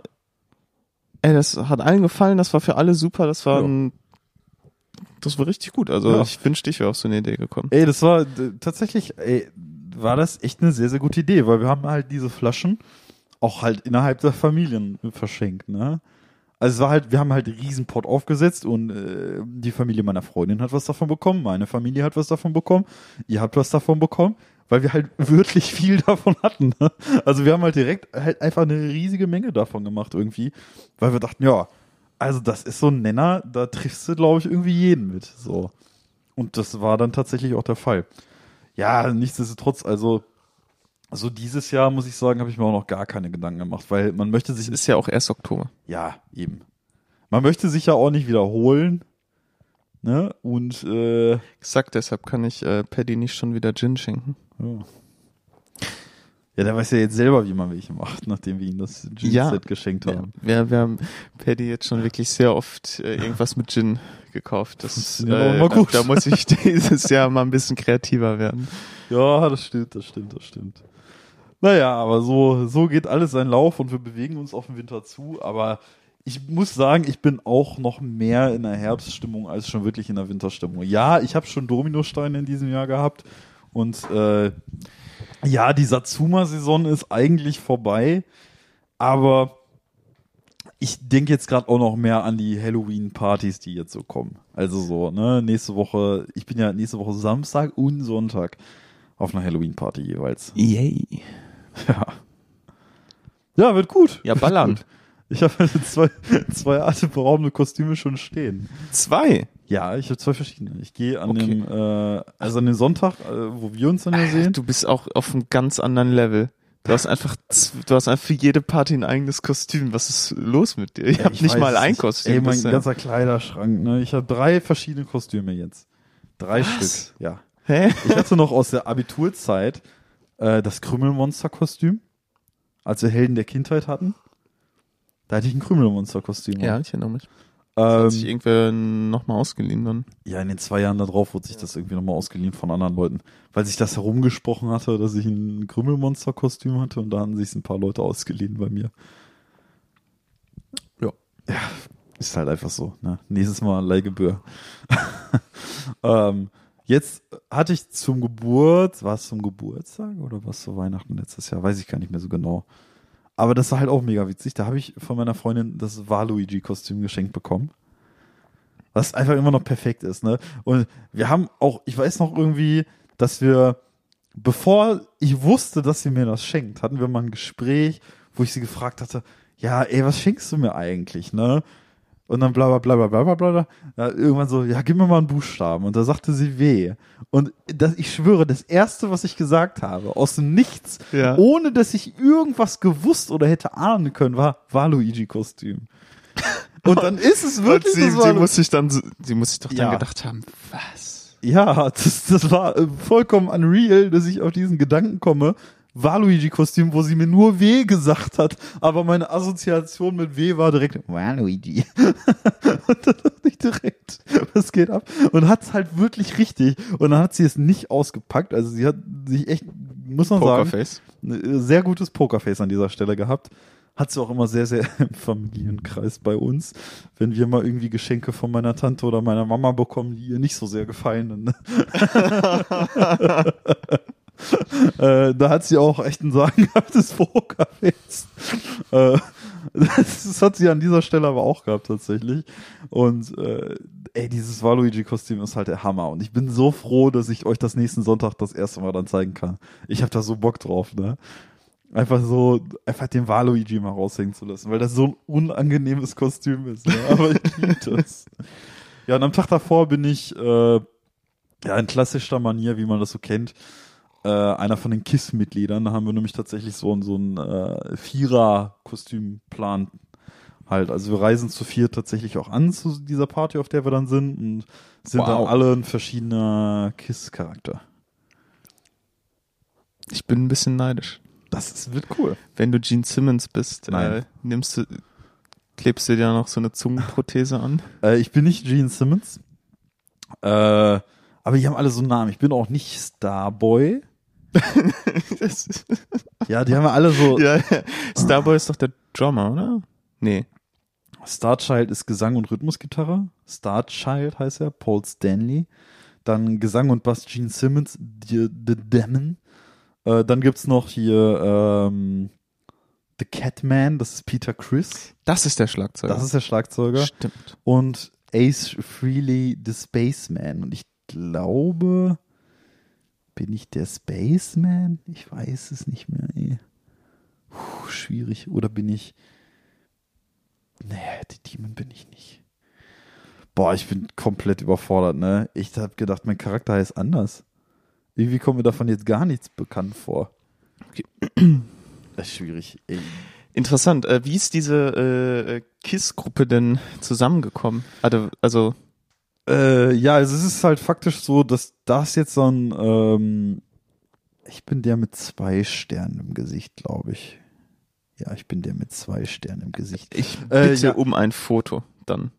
ey, das hat allen gefallen. Das war für alle super. Das war Ja. ein, das war richtig gut. Also, Ja. ich wünschte, ich wäre auf so eine Idee gekommen. ey, das war tatsächlich, ey, war das echt eine sehr, sehr gute Idee, weil wir haben halt diese Flaschen auch halt innerhalb der Familien verschenkt, ne? Also es war halt, wir haben halt einen Riesenpott aufgesetzt und äh, die Familie meiner Freundin hat was davon bekommen, meine Familie hat was davon bekommen, ihr habt was davon bekommen, weil wir halt (laughs) wirklich viel davon hatten. Ne? Also wir haben halt direkt halt einfach eine riesige Menge davon gemacht irgendwie, weil wir dachten, ja, also das ist so ein Nenner, da triffst du, glaube ich, irgendwie jeden mit. So. Und das war dann tatsächlich auch der Fall. Ja, nichtsdestotrotz, also so dieses Jahr, muss ich sagen, habe ich mir auch noch gar keine Gedanken gemacht, weil man möchte sich Es ist ja auch erst Oktober. ja, eben. Man möchte sich ja auch nicht wiederholen. Ne? Und äh, Exakt, deshalb kann ich äh, Paddy nicht schon wieder Gin schenken. ja. ja, der weiß ja jetzt selber, wie man welche macht, nachdem wir ihm das Gin-Set Ja. geschenkt Ja, haben. wir, wir haben Paddy jetzt schon wirklich sehr oft äh, irgendwas mit Gin gekauft. Das ist, Funktioniert auch äh, immer da, gut. da muss ich (laughs) dieses Jahr mal ein bisschen kreativer werden. Ja, das stimmt, das stimmt, das stimmt. Naja, aber so, so geht alles seinen Lauf und wir bewegen uns auf den Winter zu. Aber ich muss sagen, ich bin auch noch mehr in der Herbststimmung als schon wirklich in der Winterstimmung. Ja, ich habe schon Dominosteine in diesem Jahr gehabt und äh, ja, die Satsuma-Saison ist eigentlich vorbei, aber ich denke jetzt gerade auch noch mehr an die Halloween-Partys, die jetzt so kommen. Also so, ne, nächste Woche, ich bin ja nächste Woche Samstag und Sonntag auf einer Halloween-Party jeweils. Yay. Ja. Ja, wird gut. Ja, ballern. (laughs) Ich habe zwei, zwei atemberaubende Kostüme schon stehen. Zwei? Ja, ich habe zwei verschiedene. Ich gehe an Okay. dem, äh, also an dem Sonntag, äh, wo wir uns dann ja sehen. Du bist auch auf einem ganz anderen Level. Du hast einfach, du hast einfach für jede Party ein eigenes Kostüm. Was ist los mit dir? Ich Ja, hab ich nicht weiß mal ein. Kostüm. Ey, mein bisher. ganzer Kleiderschrank, ne? Ich habe drei verschiedene Kostüme jetzt. Drei Was? Stück, ja. Hä? Ich hatte noch aus der Abiturzeit äh, das Krümelmonster-Kostüm, als wir Helden der Kindheit hatten. Da hatte ich ein Krümelmonster-Kostüm. Ja, ich erinnere mich. Hat sich Ähm, irgendwer nochmal ausgeliehen dann. ja, in den zwei Jahren darauf wurde sich das irgendwie nochmal ausgeliehen von anderen Leuten, weil sich das herumgesprochen hatte, dass ich ein Krümelmonster-Kostüm hatte und da haben sich ein paar Leute ausgeliehen bei mir. Ja. Ja, ist halt einfach so. Ne? Nächstes Mal Leihgebühr. (laughs) ähm, jetzt hatte ich zum Geburt, war es zum Geburtstag oder was zu Weihnachten letztes Jahr? Weiß ich gar nicht mehr so genau. Aber das war halt auch mega witzig. Da habe ich von meiner Freundin das Waluigi-Kostüm geschenkt bekommen. Was einfach immer noch perfekt ist, ne? Und wir haben auch, ich weiß noch irgendwie, dass wir, bevor ich wusste, dass sie mir das schenkt, hatten wir mal ein Gespräch, wo ich sie gefragt hatte, ja, ey, was schenkst du mir eigentlich, ne? Und dann bla bla bla bla bla bla bla. irgendwann so, ja, gib mir mal einen Buchstaben. Und da sagte sie W. Und das, ich schwöre, das erste, was ich gesagt habe, aus dem Nichts, Ja. ohne dass ich irgendwas gewusst oder hätte ahnen können, war Waluigi-Kostüm. Und dann (laughs) ist es Und wirklich sie, das sie muss sich dann, sie muss sich doch dann Ja. gedacht haben, was? Ja, (laughs) das, das war äh, vollkommen unreal, dass ich auf diesen Gedanken komme. Waluigi-Kostüm, wo sie mir nur W gesagt hat, aber meine Assoziation mit W war direkt Waluigi. (laughs) Und dann dachte ich direkt, was geht ab? Und hat's halt wirklich richtig. Und dann hat sie es nicht ausgepackt. Also sie hat sich echt, muss man sagen, Pokerface. ein sehr gutes Pokerface an dieser Stelle gehabt. Hat sie auch immer sehr, sehr (laughs) im Familienkreis bei uns. Wenn wir mal irgendwie Geschenke von meiner Tante oder meiner Mama bekommen, die ihr nicht so sehr gefallen. Ne? (laughs) (laughs) äh, da hat sie auch echt ein sagenhaftes (laughs) Pokerface. Äh, das, das hat sie an dieser Stelle aber auch gehabt tatsächlich. Und äh, ey, dieses Waluigi-Kostüm ist halt der Hammer. Und ich bin so froh, dass ich euch das nächsten Sonntag das erste Mal dann zeigen kann. Ich habe da so Bock drauf, ne? Einfach so, einfach den Waluigi mal raushängen zu lassen, weil das so ein unangenehmes Kostüm ist. Ne? Aber ich liebe das. Ja, und am Tag davor bin ich, äh, ja, in klassischer Manier, wie man das so kennt, äh, einer von den KISS-Mitgliedern. Da haben wir nämlich tatsächlich so, so ein äh, Vierer-Kostümplan halt. Also wir reisen zu vier tatsächlich auch an zu dieser Party, auf der wir dann sind und sind Wow. dann alle ein verschiedener KISS-Charakter. Ich bin ein bisschen neidisch. Das ist, wird cool. Wenn du Gene Simmons bist, äh, nimmst du, klebst du dir noch so eine Zungenprothese an? (laughs) Äh, ich bin nicht Gene Simmons. Äh, aber die haben alle so einen Namen. Ich bin auch nicht Starboy. (laughs) Ja, die haben ja alle so. ja, ja. Starboy ist doch der Drummer, oder? Nee. Starchild ist Gesang und Rhythmusgitarre. Starchild heißt er, Paul Stanley. Dann Gesang und Bass Gene Simmons, The, The Demon. Äh, dann gibt's noch hier ähm, The Catman, das ist Peter Chris. Das ist der Schlagzeuger. Das ist der Schlagzeuger. Stimmt. Und Ace Freely, The Spaceman. Und ich glaube, bin ich der Spaceman? Ich weiß es nicht mehr. Ey. Puh, schwierig. Oder bin ich. Nee, die Demon bin ich nicht. Boah, ich bin komplett überfordert, ne? Ich habe gedacht, mein Charakter heißt anders. Irgendwie kommt mir davon jetzt gar nichts bekannt vor. Okay. (clears throat) Das ist schwierig. Ey. Interessant. Äh, wie ist diese äh, KISS-Gruppe denn zusammengekommen? Also, also Äh, ja, also es ist halt faktisch so, dass das jetzt so ein, ähm, ich bin der mit zwei Sternen im Gesicht, glaube ich. Ja, ich bin der mit zwei Sternen im Gesicht. ich Äh, bitte ja. um ein Foto dann.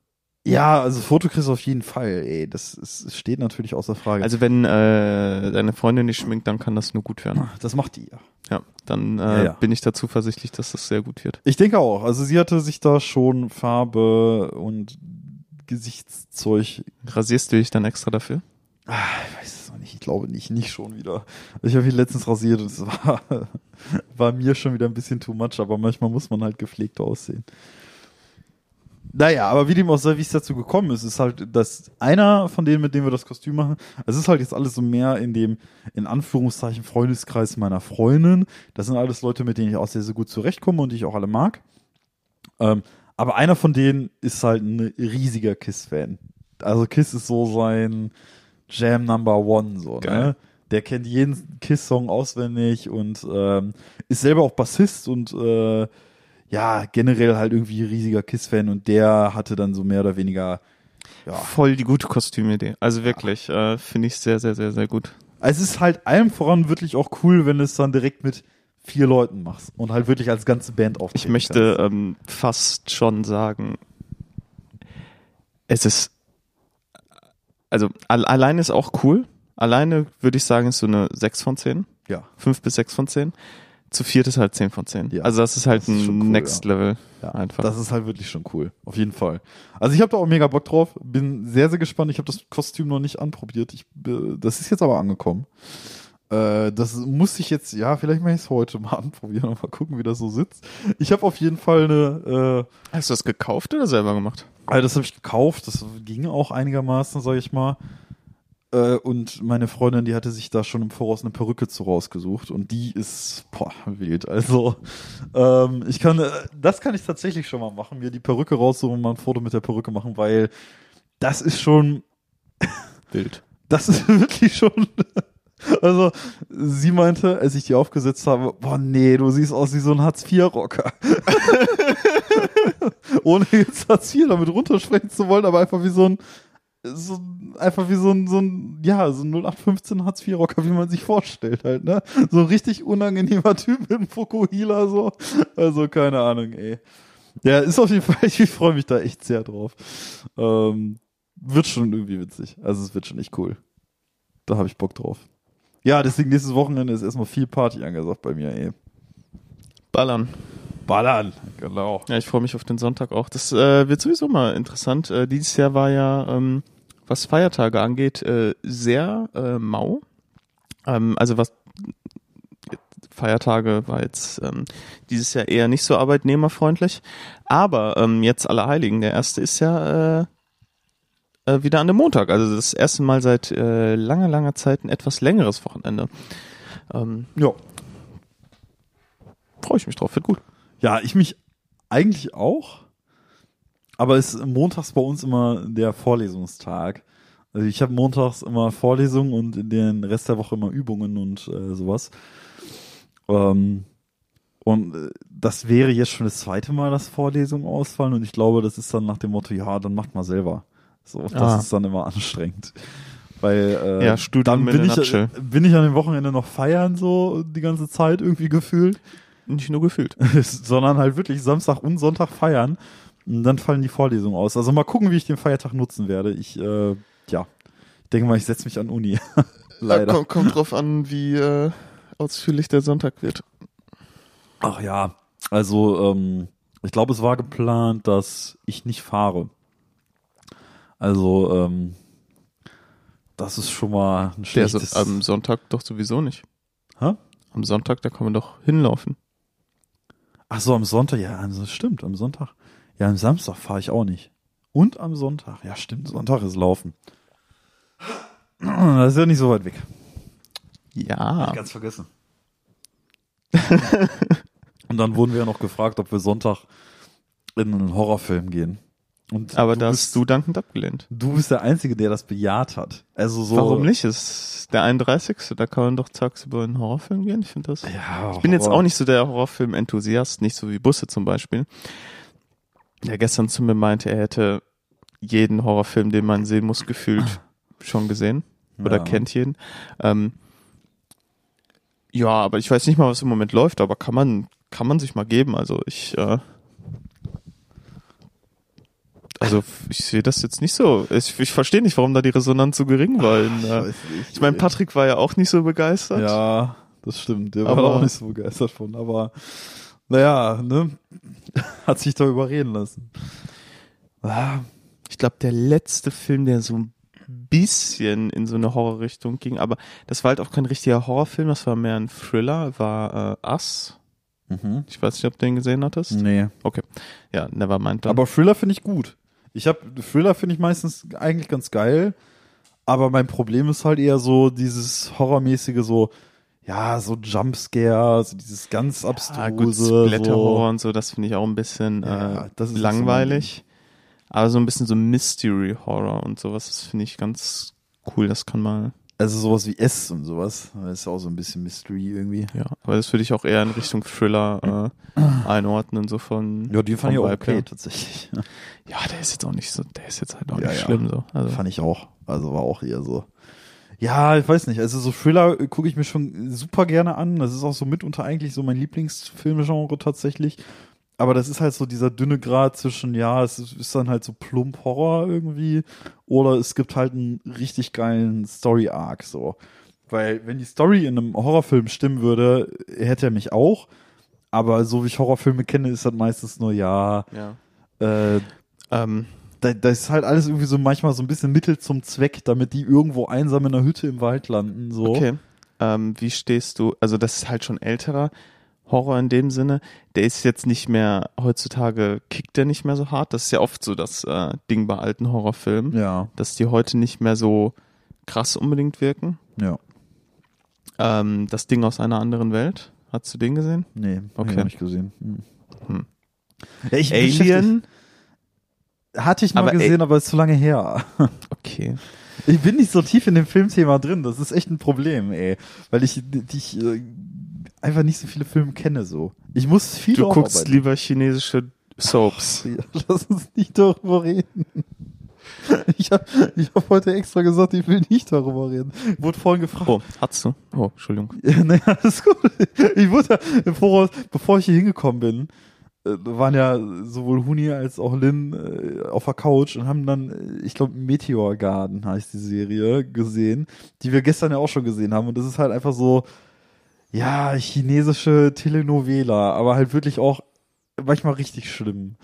Ja, also Foto kriegst du auf jeden Fall, ey. Das, ist, steht natürlich außer Frage. Also wenn äh, deine Freundin nicht schminkt, dann kann das nur gut werden. das macht die ja. Ja, dann äh, Ja, ja. bin ich da zuversichtlich, dass das sehr gut wird. Ich denke auch. Also sie hatte sich da schon Farbe und Gesichtszeug. Rasierst du dich dann extra dafür? Ah, ich weiß es noch nicht. Ich glaube nicht, nicht schon wieder. Ich habe ihn letztens rasiert und es war, (laughs) war mir schon wieder ein bisschen too much, aber manchmal muss man halt gepflegt aussehen. Naja, aber wie dem auch sei, wie es dazu gekommen ist, ist halt, dass einer von denen, mit denen wir das Kostüm machen, es ist halt jetzt alles so mehr in dem, in Anführungszeichen, Freundeskreis meiner Freundin. Das sind alles Leute, mit denen ich auch sehr, sehr gut zurechtkomme und die ich auch alle mag. Ähm, aber einer von denen ist halt ein riesiger Kiss-Fan. Also Kiss ist so sein Jam Number One, so, Geil. ne? Der kennt jeden Kiss-Song auswendig und ähm, ist selber auch Bassist und äh, ja, generell halt irgendwie riesiger Kiss-Fan und der hatte dann so mehr oder weniger, ja. Voll die gute Kostümidee. Also wirklich, äh, finde ich sehr, sehr, sehr, sehr gut. Es ist halt allem voran wirklich auch cool, wenn es dann direkt mit vier Leuten machst und halt wirklich als ganze Band auftreten Ich möchte ähm, fast schon sagen, es ist, also al alleine ist auch cool. Alleine würde ich sagen, ist so eine 6 von 10. Ja. 5 bis 6 von 10. Zu viert ist halt 10 von 10. Ja, also das ist halt das ist ein cool, Next Level. Ja, einfach. Das ist halt wirklich schon cool. Auf jeden Fall. Also ich habe da auch mega Bock drauf. Bin sehr, sehr gespannt. Ich habe das Kostüm noch nicht anprobiert. Ich, äh, das ist jetzt aber angekommen. Äh, das muss ich jetzt, ja, vielleicht mache ich es heute mal (laughs) anprobieren und mal gucken, wie das so sitzt. Ich habe auf jeden Fall eine, äh, Hast du das gekauft oder selber gemacht? also das habe ich gekauft. Das ging auch einigermaßen, sage ich mal. Äh, und meine Freundin, die hatte sich da schon im Voraus eine Perücke zu rausgesucht und die ist boah, wild. Also ähm, ich kann, äh, das kann ich tatsächlich schon mal machen, mir die Perücke raussuchen und mal ein Foto mit der Perücke machen, weil das ist schon, Wild. (laughs) das ist wirklich schon. Also, sie meinte, als ich die aufgesetzt habe, boah, nee, du siehst aus wie so ein Hartz-IV-Rocker. (laughs) Ohne jetzt Hartz IV damit runtersprechen zu wollen, aber einfach wie so ein, so, einfach wie so ein, so ein, ja, so ein 0815 Hartz-IV-Rocker, wie man sich vorstellt halt, ne? So ein richtig unangenehmer Typ mit einem Fukuhila, so. Also, keine Ahnung, ey. Ja, ist auf jeden Fall, (laughs) ich freue mich da echt sehr drauf. Ähm, wird schon irgendwie witzig. Also, es wird schon echt cool. Da habe ich Bock drauf. Ja, deswegen nächstes Wochenende ist erstmal viel Party angesagt bei mir, ey. Ballern. Ballern. Genau. Ja, ich freue mich auf den Sonntag auch. Das äh, wird sowieso mal interessant. Äh, dieses Jahr war ja, ähm, was Feiertage angeht, äh, sehr äh, mau. Ähm, also was Feiertage war jetzt ähm, dieses Jahr eher nicht so arbeitnehmerfreundlich. Aber ähm, jetzt Allerheiligen, der erste ist ja äh, äh, wieder an dem Montag. Also das erste Mal seit äh, langer, langer Zeit ein etwas längeres Wochenende. Ähm, Ja. freue ich mich drauf, wird gut. Ja, ich mich eigentlich auch. Aber es ist montags bei uns immer der Vorlesungstag. Also ich habe montags immer Vorlesungen und in den Rest der Woche immer Übungen und äh, sowas. Ähm, und äh, das wäre jetzt schon das zweite Mal, dass Vorlesungen ausfallen und ich glaube, das ist dann nach dem Motto, ja, dann macht mal selber. So, das Ah. ist dann immer anstrengend. Weil äh, Ja, dann in bin ich, nutshell. bin ich an dem Wochenende noch feiern, so die ganze Zeit irgendwie gefühlt. Nicht nur gefühlt. (laughs) sondern halt wirklich Samstag und Sonntag feiern. Und dann fallen die Vorlesungen aus. Also mal gucken, wie ich den Feiertag nutzen werde. Ich, äh, ja, ich denke mal, ich setze mich an Uni. (laughs) Leider. Kommt, kommt drauf an, wie äh, ausführlich der Sonntag wird. Ach ja, also ähm, ich glaube, es war geplant, dass ich nicht fahre. Also ähm, das ist schon mal ein Der schlechtes. am Sonntag doch sowieso nicht. Hä? Am Sonntag, da kann man doch hinlaufen. Ach so, am Sonntag, ja, das stimmt, am Sonntag. Ja, am Samstag fahre ich auch nicht. Und am Sonntag, ja stimmt, Sonntag ist Laufen. Das ist ja nicht so weit weg. Ja. Ganz vergessen. Und dann wurden wir ja noch gefragt, ob wir Sonntag in einen Horrorfilm gehen. Und Aber da hast du dankend abgelehnt. du bist der Einzige, der das bejaht hat. Also so. Warum nicht? Es ist der 31. Da kann man doch tagsüber in einen Horrorfilm gehen. Ich finde das. Ja, Ich bin jetzt auch nicht so der Horrorfilm-Enthusiast, nicht so wie Busse zum Beispiel. Der gestern zu mir meinte, er hätte jeden Horrorfilm, den man sehen muss, gefühlt schon gesehen. Oder Ja. kennt jeden. Ähm, ja, aber ich weiß nicht mal, was im Moment läuft, aber kann man, kann man sich mal geben. Also ich, äh, also ich sehe das jetzt nicht so. Ich, ich verstehe nicht, warum da die Resonanz so gering war. Ich, äh, weiß nicht. ich meine, Patrick war ja auch nicht so begeistert. Ja, das stimmt. Der war Aber- da auch nicht so begeistert von. Aber naja, ne? (laughs) Hat sich da überreden lassen. Ah, Ich glaube, der letzte Film, der so ein bisschen in so eine Horrorrichtung ging, aber das war halt auch kein richtiger Horrorfilm, das war mehr ein Thriller, war äh, Us. Mhm. Ich weiß nicht, ob du den gesehen hattest. Nee. Okay. Ja, Nevermind dann. Aber Thriller finde ich gut. Ich habe Thriller finde ich meistens eigentlich ganz geil, aber mein Problem ist halt eher so dieses horrormäßige so ja, so Jumpscare, so dieses ganz abstruse ah, gut, so. Blätterhorror und so, das finde ich auch ein bisschen Ja, äh, nicht so langweilig. aber so ein bisschen so Mystery Horror und sowas, das finde ich ganz cool. Das kann mal, Also sowas wie S und sowas. Das ist auch so ein bisschen Mystery irgendwie. ja. Aber das würde ich auch eher in Richtung Thriller äh, einordnen, so von. Ja, die fand ich auch okay her. tatsächlich. (laughs) Ja, der ist jetzt auch nicht so, der ist jetzt halt auch Ja, nicht ja. schlimm so. Also, Fand ich auch. Also war auch eher so. Ja, ich weiß nicht. Also so Thriller äh, gucke ich mir schon super gerne an. Das ist auch so mitunter eigentlich so mein Lieblingsfilmgenre tatsächlich. Aber das ist halt so dieser dünne Grad zwischen, ja, es ist, dann halt so plump Horror irgendwie. Oder es gibt halt einen richtig geilen Story-Arc so. Weil wenn die Story in einem Horrorfilm stimmen würde, hätte er mich auch. Aber so wie ich Horrorfilme kenne, ist das meistens nur, ja, ja. äh, Ähm, da, das ist halt alles irgendwie so manchmal so ein bisschen Mittel zum Zweck, damit die irgendwo einsam in einer Hütte im Wald landen. So. Okay. Ähm, wie stehst du, also das ist halt schon älterer Horror in dem Sinne, der ist jetzt nicht mehr, heutzutage kickt der nicht mehr so hart. Das ist ja oft so das äh, Ding bei alten Horrorfilmen, Ja, dass die heute nicht mehr so krass unbedingt wirken. ja. Ähm, das Ding aus einer anderen Welt, hast du den gesehen? Nee, ich Okay. noch nicht gesehen. Hm. Hm. Ja, ich Alien? Hatte ich mal Aber gesehen, aber ist zu lange her. (laughs) Okay. Ich bin nicht so tief in dem Filmthema drin. Das ist echt ein Problem, ey. Weil ich, ich äh, einfach nicht so viele Filme kenne, so. Ich muss viel Du guckst aufarbeiten. lieber chinesische Soaps. (laughs) Ja, Lass uns nicht darüber reden. (laughs) Ich habe ich hab heute extra gesagt, ich will nicht darüber reden. Wurde vorhin gefragt. Oh, hast du? Oh, Entschuldigung. (laughs) Ja, naja, alles gut. Ich wurde im Voraus, bevor ich hier hingekommen bin, äh, waren ja sowohl Huni als auch Lin äh, auf der Couch und haben dann, äh, ich glaube, Meteor Garden heißt die Serie, gesehen, die wir gestern ja auch schon gesehen haben. Und das ist halt einfach so, ja, chinesische Telenovela, aber halt wirklich auch manchmal richtig schlimm.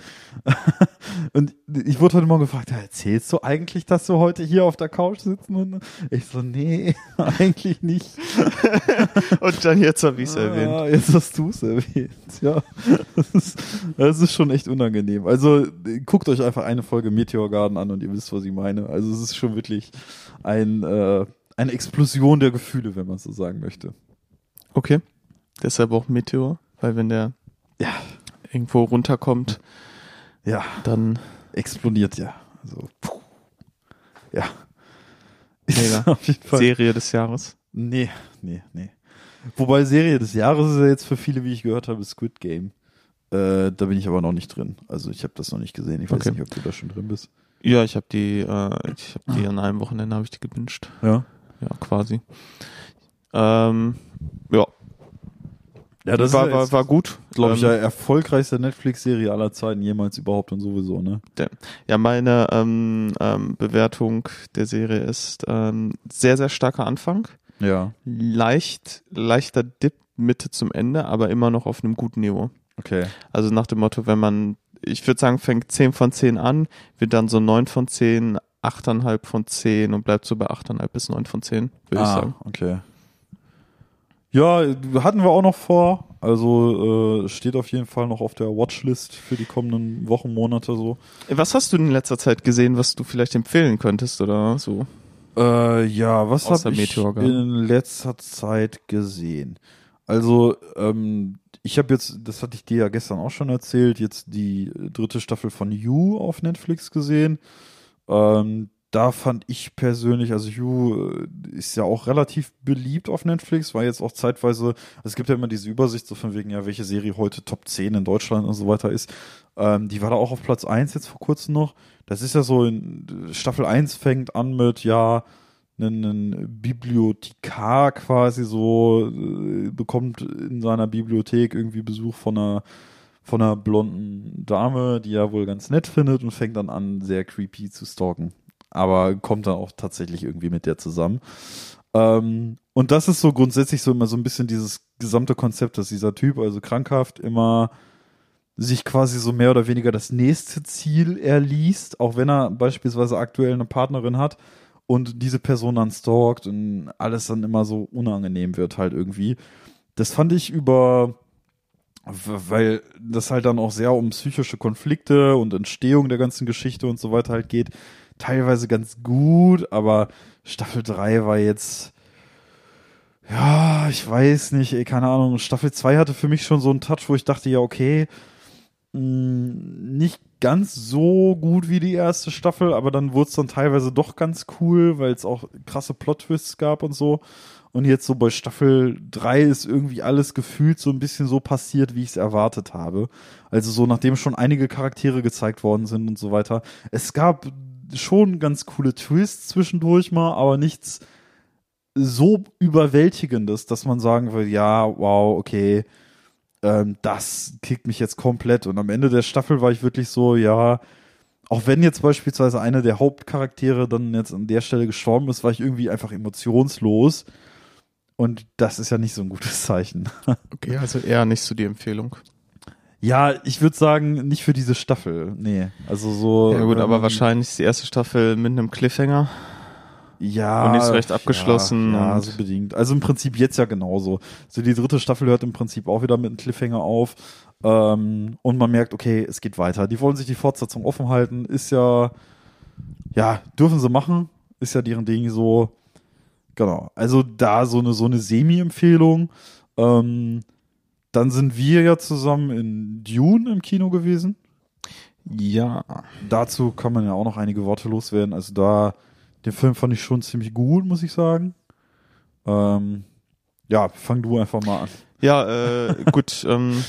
(laughs) und ich wurde heute Morgen gefragt, ja, erzählst du eigentlich, dass wir heute hier auf der Couch sitzen? Und ich so, nee, (laughs) eigentlich nicht. (laughs) Und dann jetzt habe ich es erwähnt. Ah, jetzt hast du es erwähnt. Ja, das ist, das ist schon echt unangenehm. Also guckt euch einfach eine Folge Meteor Garden an und ihr wisst, was ich meine. Also es ist schon wirklich ein, äh, eine Explosion der Gefühle, wenn man so sagen möchte. Okay. Deshalb auch Meteor, weil wenn der Ja. irgendwo runterkommt, Ja, dann explodiert ja. Also, puh. ja. Mega. (laughs) Auf jeden Fall. Serie des Jahres. Nee, nee, nee. Wobei Serie des Jahres ist ja jetzt für viele, wie ich gehört habe, Squid Game. Äh, da bin ich aber noch nicht drin. Also ich habe das noch nicht gesehen. Ich weiß Okay. nicht, ob du da schon drin bist. Ja, ich habe die, äh, ich habe die an einem Wochenende habe ich die gewünscht. Ja. Ja, quasi. Ähm, ja, Ja, das war, war, war gut. glaube ich, ähm, ja erfolgreichste Netflix-Serie aller Zeiten jemals überhaupt und sowieso, ne? Ja, meine ähm, ähm, Bewertung der Serie ist ähm, sehr, sehr starker Anfang. Ja. Leicht, leichter Dip Mitte zum Ende, aber immer noch auf einem guten Niveau. Okay. Also nach dem Motto, wenn man, ich würde sagen, fängt 10 von 10 an, wird dann so 9 von 10, 8,5 von 10 und bleibt so bei 8,5 bis 9 von 10, würde ich sagen. Ah, okay. Ja, hatten wir auch noch vor. Also äh, steht auf jeden Fall noch auf der Watchlist für die kommenden Wochen, Monate so. Was hast du in letzter Zeit gesehen, was du vielleicht empfehlen könntest oder so? Äh, ja, was habe ich in letzter Zeit gesehen? Also, ähm, ich habe jetzt, das hatte ich dir ja gestern auch schon erzählt, jetzt die dritte Staffel von You auf Netflix gesehen. Ähm, da fand ich persönlich, also You äh, ist ja auch relativ beliebt auf Netflix, war jetzt auch zeitweise, also es gibt ja immer diese Übersicht so von wegen, ja, welche Serie heute Top 10 in Deutschland und so weiter ist. Ähm, die war da auch auf Platz 1 jetzt vor kurzem noch. Das ist ja so, in, Staffel 1 fängt an mit, ja, einen Bibliothekar quasi so, äh, bekommt in seiner Bibliothek irgendwie Besuch von einer von einer blonden Dame, die er wohl ganz nett findet und fängt dann an, sehr creepy zu stalken. Aber kommt dann auch tatsächlich irgendwie mit der zusammen. Ähm, und das ist so grundsätzlich so immer so ein bisschen dieses gesamte Konzept, dass dieser Typ, also krankhaft, immer sich quasi so mehr oder weniger das nächste Ziel erliest, auch wenn er beispielsweise aktuell eine Partnerin hat und diese Person dann stalkt und alles dann immer so unangenehm wird halt irgendwie. Das fand ich über weil das halt dann auch sehr um psychische Konflikte und Entstehung der ganzen Geschichte und so weiter halt geht. Teilweise ganz gut, aber Staffel 3 war jetzt, ja, ich weiß nicht, ey, keine Ahnung. Staffel 2 hatte für mich schon so einen Touch, wo ich dachte, ja, okay, mh, mm, nicht ganz so gut wie die erste Staffel, aber dann wurde es dann teilweise doch ganz cool, weil es auch krasse Plot-Twists gab und so. Und jetzt so bei Staffel 3 ist irgendwie alles gefühlt so ein bisschen so passiert, wie ich es erwartet habe. Also so, nachdem schon einige Charaktere gezeigt worden sind und so weiter. Es gab schon ganz coole Twists zwischendurch mal, aber nichts so überwältigendes, dass man sagen will, ja, wow, okay, ähm, das kickt mich jetzt komplett. Und am Ende der Staffel war ich wirklich so, ja, auch wenn jetzt beispielsweise einer der Hauptcharaktere dann jetzt an der Stelle gestorben ist, war ich irgendwie einfach emotionslos. Und das ist ja nicht so ein gutes Zeichen. (laughs) Okay, also eher nicht so die Empfehlung. Ja, ich würde sagen, nicht für diese Staffel. Nee, also so. Ja gut, ähm, aber wahrscheinlich ist die erste Staffel mit einem Cliffhanger. Ja. Und nicht so recht abgeschlossen. Ja, ja so bedingt. Also im Prinzip jetzt ja genauso. Also die dritte Staffel hört im Prinzip auch wieder mit einem Cliffhanger auf. Ähm, und man merkt, okay, es geht weiter. Die wollen sich die Fortsetzung offen halten. Ist ja, ja, dürfen sie machen. Ist ja deren Ding so. Genau. Also da so eine, so eine Semi-Empfehlung. Ähm, dann sind wir ja zusammen in Dune im Kino gewesen. Ja. Dazu kann man ja auch noch einige Worte loswerden. Also da, den Film fand ich schon ziemlich gut, muss ich sagen. Ähm, ja, fang du einfach mal an. Ja, äh, gut. (laughs) ähm,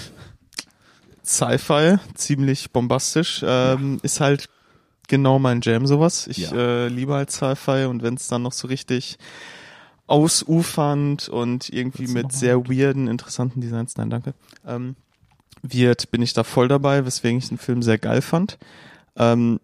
Sci-Fi, ziemlich bombastisch, ähm, ja. ist halt genau mein Jam sowas. Ich ja. äh, liebe halt Sci-Fi und wenn es dann noch so richtig ausufernd und irgendwie mit sehr weirden, interessanten Designs, nein, danke, ähm, wird, bin ich da voll dabei, weswegen ich den Film sehr geil fand. Ähm,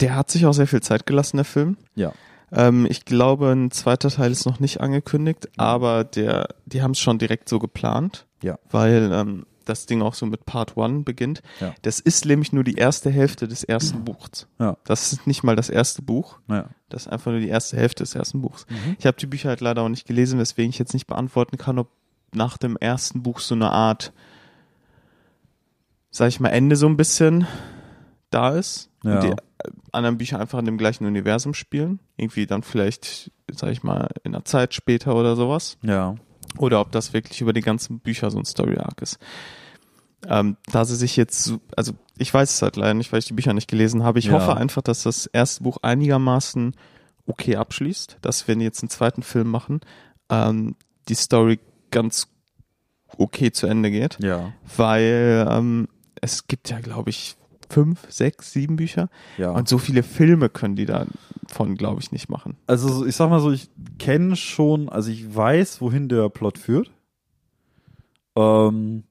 der hat sich auch sehr viel Zeit gelassen, der Film. Ja. Ähm, ich glaube, ein zweiter Teil ist noch nicht angekündigt, aber der, die haben es schon direkt so geplant. Ja. Weil ähm, das Ding auch so mit Part One beginnt. Ja. Das ist nämlich nur die erste Hälfte des ersten Buchs. Ja. Das ist nicht mal das erste Buch. Ja. Das ist einfach nur die erste Hälfte des ersten Buchs. Mhm. Ich habe die Bücher halt leider auch nicht gelesen, weswegen ich jetzt nicht beantworten kann, ob nach dem ersten Buch so eine Art, sag ich mal, Ende so ein bisschen da ist. Ja. Und die anderen Bücher einfach in dem gleichen Universum spielen. Irgendwie dann vielleicht, sag ich mal, in der Zeit später oder sowas. Ja oder ob das wirklich über die ganzen Bücher so ein Story Arc ist. Ähm, da sie sich jetzt, also ich weiß es halt leider nicht, weil ich die Bücher nicht gelesen habe. Ich Ja. hoffe einfach, dass das erste Buch einigermaßen okay abschließt, dass wenn die jetzt einen zweiten Film machen, ähm, die Story ganz okay zu Ende geht, Ja. weil ähm, es gibt ja, glaube ich, fünf, sechs, sieben Bücher Ja. und so viele Filme können die davon, glaube ich, nicht machen. Also so- ich sag mal so, ich kenne schon, also ich weiß, wohin der Plot führt. Ähm,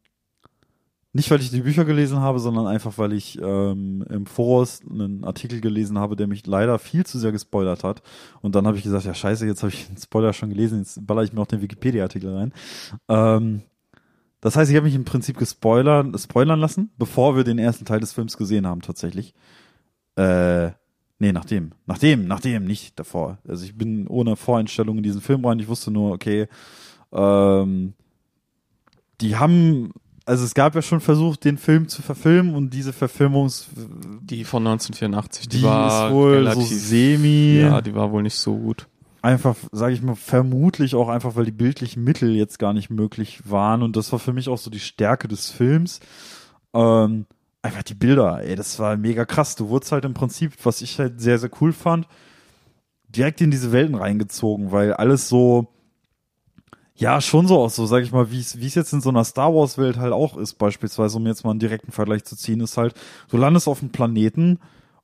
nicht, weil ich die Bücher gelesen habe, sondern einfach, weil ich ähm, im Voraus einen Artikel gelesen habe, der mich leider viel zu sehr gespoilert hat. Und dann habe ich gesagt, ja scheiße, jetzt habe ich den Spoiler schon gelesen, jetzt baller ich mir auch den Wikipedia-Artikel rein. Ähm, das heißt, ich habe mich im Prinzip gespoilert, spoilern lassen, bevor wir den ersten Teil des Films gesehen haben, tatsächlich. Äh, nee, nachdem. Nachdem, nachdem, nicht davor. Also ich bin ohne Voreinstellung in diesen Film rein. Ich wusste nur, okay, ähm, die haben, also es gab ja schon versucht, den Film zu verfilmen und diese Verfilmungs, Die von 1984, die, die war ist wohl relativ, so semi, ja, die war wohl nicht so gut. einfach, sage ich mal, vermutlich auch einfach, weil die bildlichen Mittel jetzt gar nicht möglich waren und das war für mich auch so die Stärke des Films. Ähm, einfach die Bilder, ey, das war mega krass. Du wurdest halt im Prinzip, was ich halt sehr, sehr cool fand, direkt in diese Welten reingezogen, weil alles so, ja, schon so aus, so sag ich mal, wie es wie es jetzt in so einer Star Wars Welt halt auch ist, beispielsweise, um jetzt mal einen direkten Vergleich zu ziehen, ist halt, du landest auf einem Planeten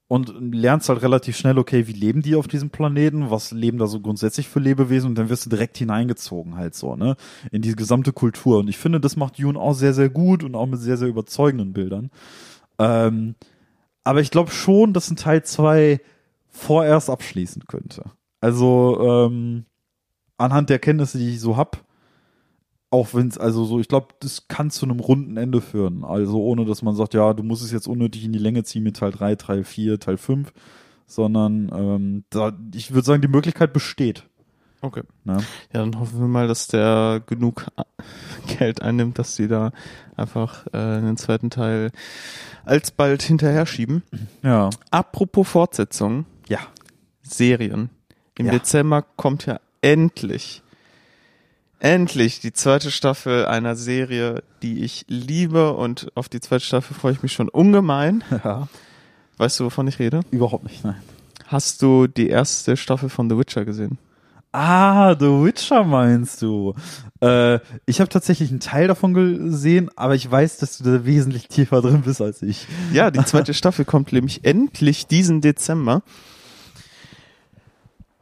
und lernst halt relativ schnell, okay, wie leben die auf diesem Planeten, was leben da so grundsätzlich für Lebewesen und dann wirst du direkt hineingezogen halt so, ne, in die gesamte Kultur und ich finde, das macht Dune auch sehr, sehr gut und auch mit sehr, sehr überzeugenden Bildern. Ähm, aber ich glaube schon, dass ein Teil zwei vorerst abschließen könnte. Also, ähm, anhand der Kenntnisse, die ich so hab, auch wenn es also so, ich glaube, das kann zu einem runden Ende führen. Also ohne, dass man sagt, ja, du musst es jetzt unnötig in die Länge ziehen mit Teil 3, Teil 4, Teil 5, sondern ähm, da, ich würde sagen, die Möglichkeit besteht. Okay. Ne? Ja, dann hoffen wir mal, dass der genug (laughs) Geld einnimmt, dass sie da einfach äh, den zweiten Teil alsbald hinterher schieben. Ja. Apropos Fortsetzung, Ja. Serien. Im Ja. Dezember kommt ja endlich, endlich die zweite Staffel einer Serie, die ich liebe und auf die zweite Staffel freue ich mich schon ungemein. (laughs) ja. Weißt du, wovon ich rede? Überhaupt nicht, nein. Hast du die erste Staffel von The Witcher gesehen? Ah, The Witcher meinst du? Äh, ich habe tatsächlich einen Teil davon gesehen, aber ich weiß, dass du da wesentlich tiefer drin bist als ich. Ja, die (laughs) zweite Staffel kommt nämlich endlich diesen Dezember.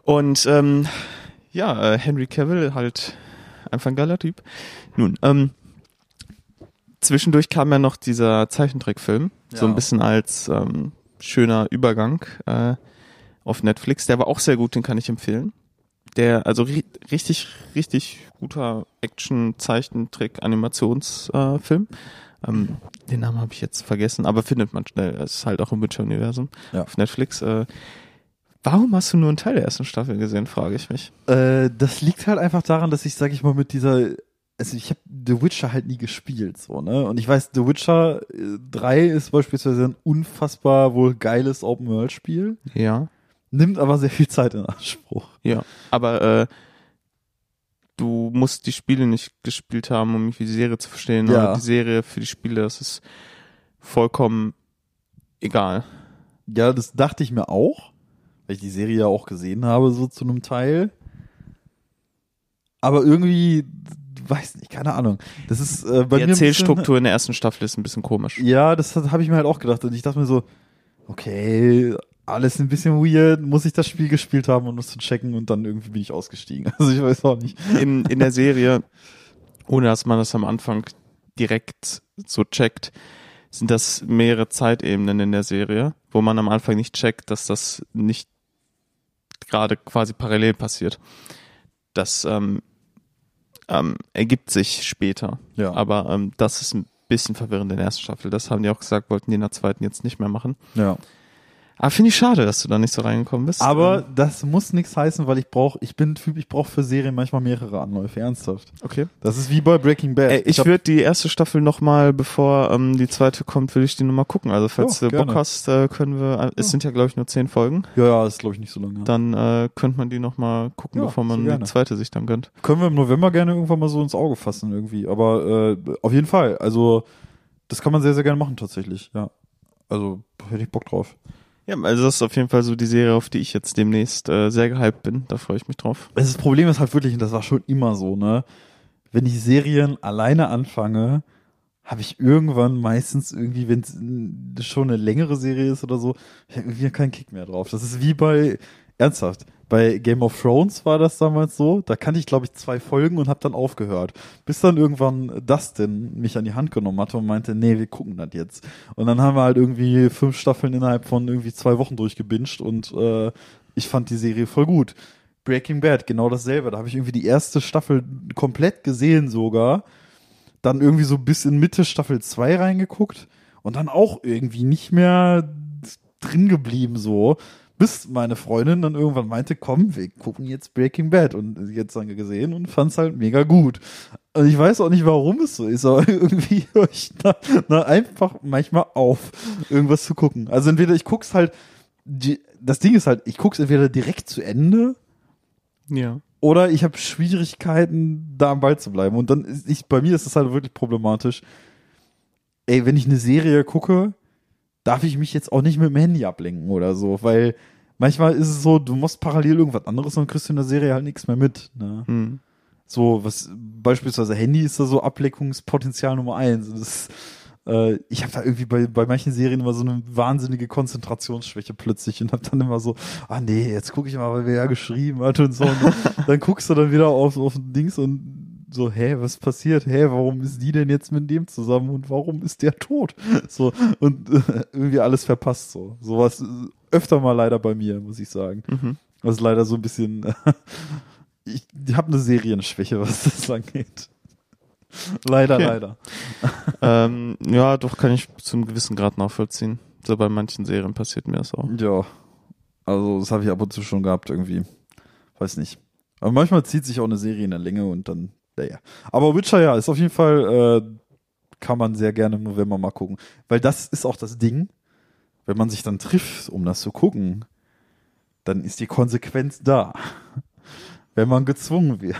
Und ähm, ja, äh, Henry Cavill halt einfach ein geiler Typ. Nun, ähm, zwischendurch kam ja noch dieser Zeichentrickfilm, so Ja. ein bisschen als ähm, schöner Übergang äh, auf Netflix. Der war auch sehr gut, den kann ich empfehlen. Der, also ri richtig, richtig guter Action-Zeichentrick-Animationsfilm. Äh, ähm, den Namen habe ich jetzt vergessen, aber findet man schnell. Es ist halt auch im Witcher-Universum Ja. auf Netflix. Äh, warum hast du nur einen Teil der ersten Staffel gesehen, frage ich mich. Äh, das liegt halt einfach daran, dass ich, sag ich mal, mit dieser, also ich habe The Witcher halt nie gespielt, so, ne? Und ich weiß, The Witcher äh, 3 ist beispielsweise ein unfassbar wohl geiles Open-World-Spiel, Ja. nimmt aber sehr viel Zeit in Anspruch. Ja, aber äh, du musst die Spiele nicht gespielt haben, um die Serie zu verstehen. Ja. Die Serie für die Spiele, das ist vollkommen egal. Ja, das dachte ich mir auch, weil ich die Serie ja auch gesehen habe, so zu einem Teil. Aber irgendwie, weiß nicht, keine Ahnung. Das ist äh, bei die mir bisschen- Erzählstruktur in der ersten Staffel ist ein bisschen komisch. Ja, das habe ich mir halt auch gedacht. Und ich dachte mir so, okay, alles ein bisschen weird, muss ich das Spiel gespielt haben, um das zu checken und dann irgendwie bin ich ausgestiegen. (laughs) Also ich weiß auch nicht. In, in der Serie, ohne dass man das am Anfang direkt so checkt, sind das mehrere Zeitebenen in der Serie, wo man am Anfang nicht checkt, dass das nicht gerade quasi parallel passiert. Das ähm, ähm, ergibt sich später. Ja. Aber ähm, das ist ein bisschen verwirrend in der ersten Staffel. Das haben die auch gesagt, wollten die in der zweiten jetzt nicht mehr machen. Ja. Aber finde ich schade, dass du da nicht so reingekommen bist. Aber Ähm, das muss nichts heißen, weil ich brauche, ich bin Typ, ich brauche für Serien manchmal mehrere Anläufe, ernsthaft. okay. Das ist wie bei Breaking Bad. Ey, ich hab- würde die erste Staffel nochmal, bevor ähm, die zweite kommt, würde ich die nochmal gucken. Also falls Ja, du Bock gerne. hast, äh, können wir, äh, es Ja. sind ja glaube ich nur zehn Folgen, Ja, ja, ist glaube ich nicht so lange. dann äh, könnte man die nochmal gucken, Ja, bevor man die zweite sich dann gönnt. Können wir im November gerne irgendwann mal so ins Auge fassen irgendwie. Aber äh, auf jeden Fall. Also das kann man sehr, sehr gerne machen tatsächlich. Ja. Also hätte ich Bock drauf. Ja, also das ist auf jeden Fall so die Serie, auf die ich jetzt demnächst äh, sehr gehypt bin. Da freue ich mich drauf. Das Problem ist halt wirklich, und das war schon immer so, ne? Wenn ich Serien alleine anfange, habe ich irgendwann meistens irgendwie, wenn es schon eine längere Serie ist oder so, ich hab irgendwie keinen Kick mehr drauf. Das ist wie bei, ernsthaft, bei Game of Thrones war das damals so, da kannte ich glaube ich zwei Folgen und habe dann aufgehört. Bis dann irgendwann Dustin mich an die Hand genommen hatte und meinte, nee, wir gucken das jetzt. Und dann haben wir halt irgendwie fünf Staffeln innerhalb von irgendwie zwei Wochen durchgebinged und äh, ich fand die Serie voll gut. Breaking Bad, genau dasselbe. Da habe ich irgendwie die erste Staffel komplett gesehen sogar. Dann irgendwie so bis in Mitte Staffel 2 reingeguckt und dann auch irgendwie nicht mehr drin geblieben so. Bis meine Freundin dann irgendwann meinte, komm, wir gucken jetzt Breaking Bad und jetzt dann gesehen und fand's halt mega gut. Und ich weiß auch nicht, warum es so ist, aber (laughs) irgendwie höre ich da, da einfach manchmal auf, irgendwas zu gucken. Also entweder ich guck's halt, die, das Ding ist halt, ich guck's entweder direkt zu Ende Ja. oder ich habe Schwierigkeiten, da am Ball zu bleiben. Und dann ist ich, bei mir ist das halt wirklich problematisch. Ey, wenn ich eine Serie gucke, darf ich mich jetzt auch nicht mit dem Handy ablenken oder so, weil manchmal ist es so, du musst parallel irgendwas anderes und kriegst du in der Serie halt nichts mehr mit. Ne? Hm. So, was beispielsweise Handy ist da so Ablenkungspotenzial Nummer eins. Das, äh, ich habe da irgendwie bei, bei manchen Serien immer so eine wahnsinnige Konzentrationsschwäche plötzlich und hab dann immer so, ah nee, jetzt gucke ich mal, weil wer ja geschrieben hat und so. Und (laughs) dann guckst du dann wieder auf, auf Dings und so, hä, was passiert? Hä, warum ist die denn jetzt mit dem zusammen und warum ist der tot? (laughs) So, und äh, irgendwie alles verpasst so. Sowas äh, öfter mal leider bei mir, muss ich sagen. Mhm. Das ist leider so ein bisschen. (laughs) ich habe eine Serienschwäche, (laughs) was das angeht. Leider, Okay. leider. ähm, ja, doch kann ich zum gewissen Grad nachvollziehen. So bei manchen Serien passiert mir das auch. Ja. Also, das habe ich ab und zu schon gehabt, irgendwie. Weiß nicht. Aber manchmal zieht sich auch eine Serie in der Länge und dann, naja. Aber Witcher, ja, ist auf jeden Fall, äh, kann man sehr gerne im November mal gucken. Weil das ist auch das Ding, wenn man sich dann trifft, um das zu gucken, dann ist die Konsequenz da. (laughs) Wenn man gezwungen wird,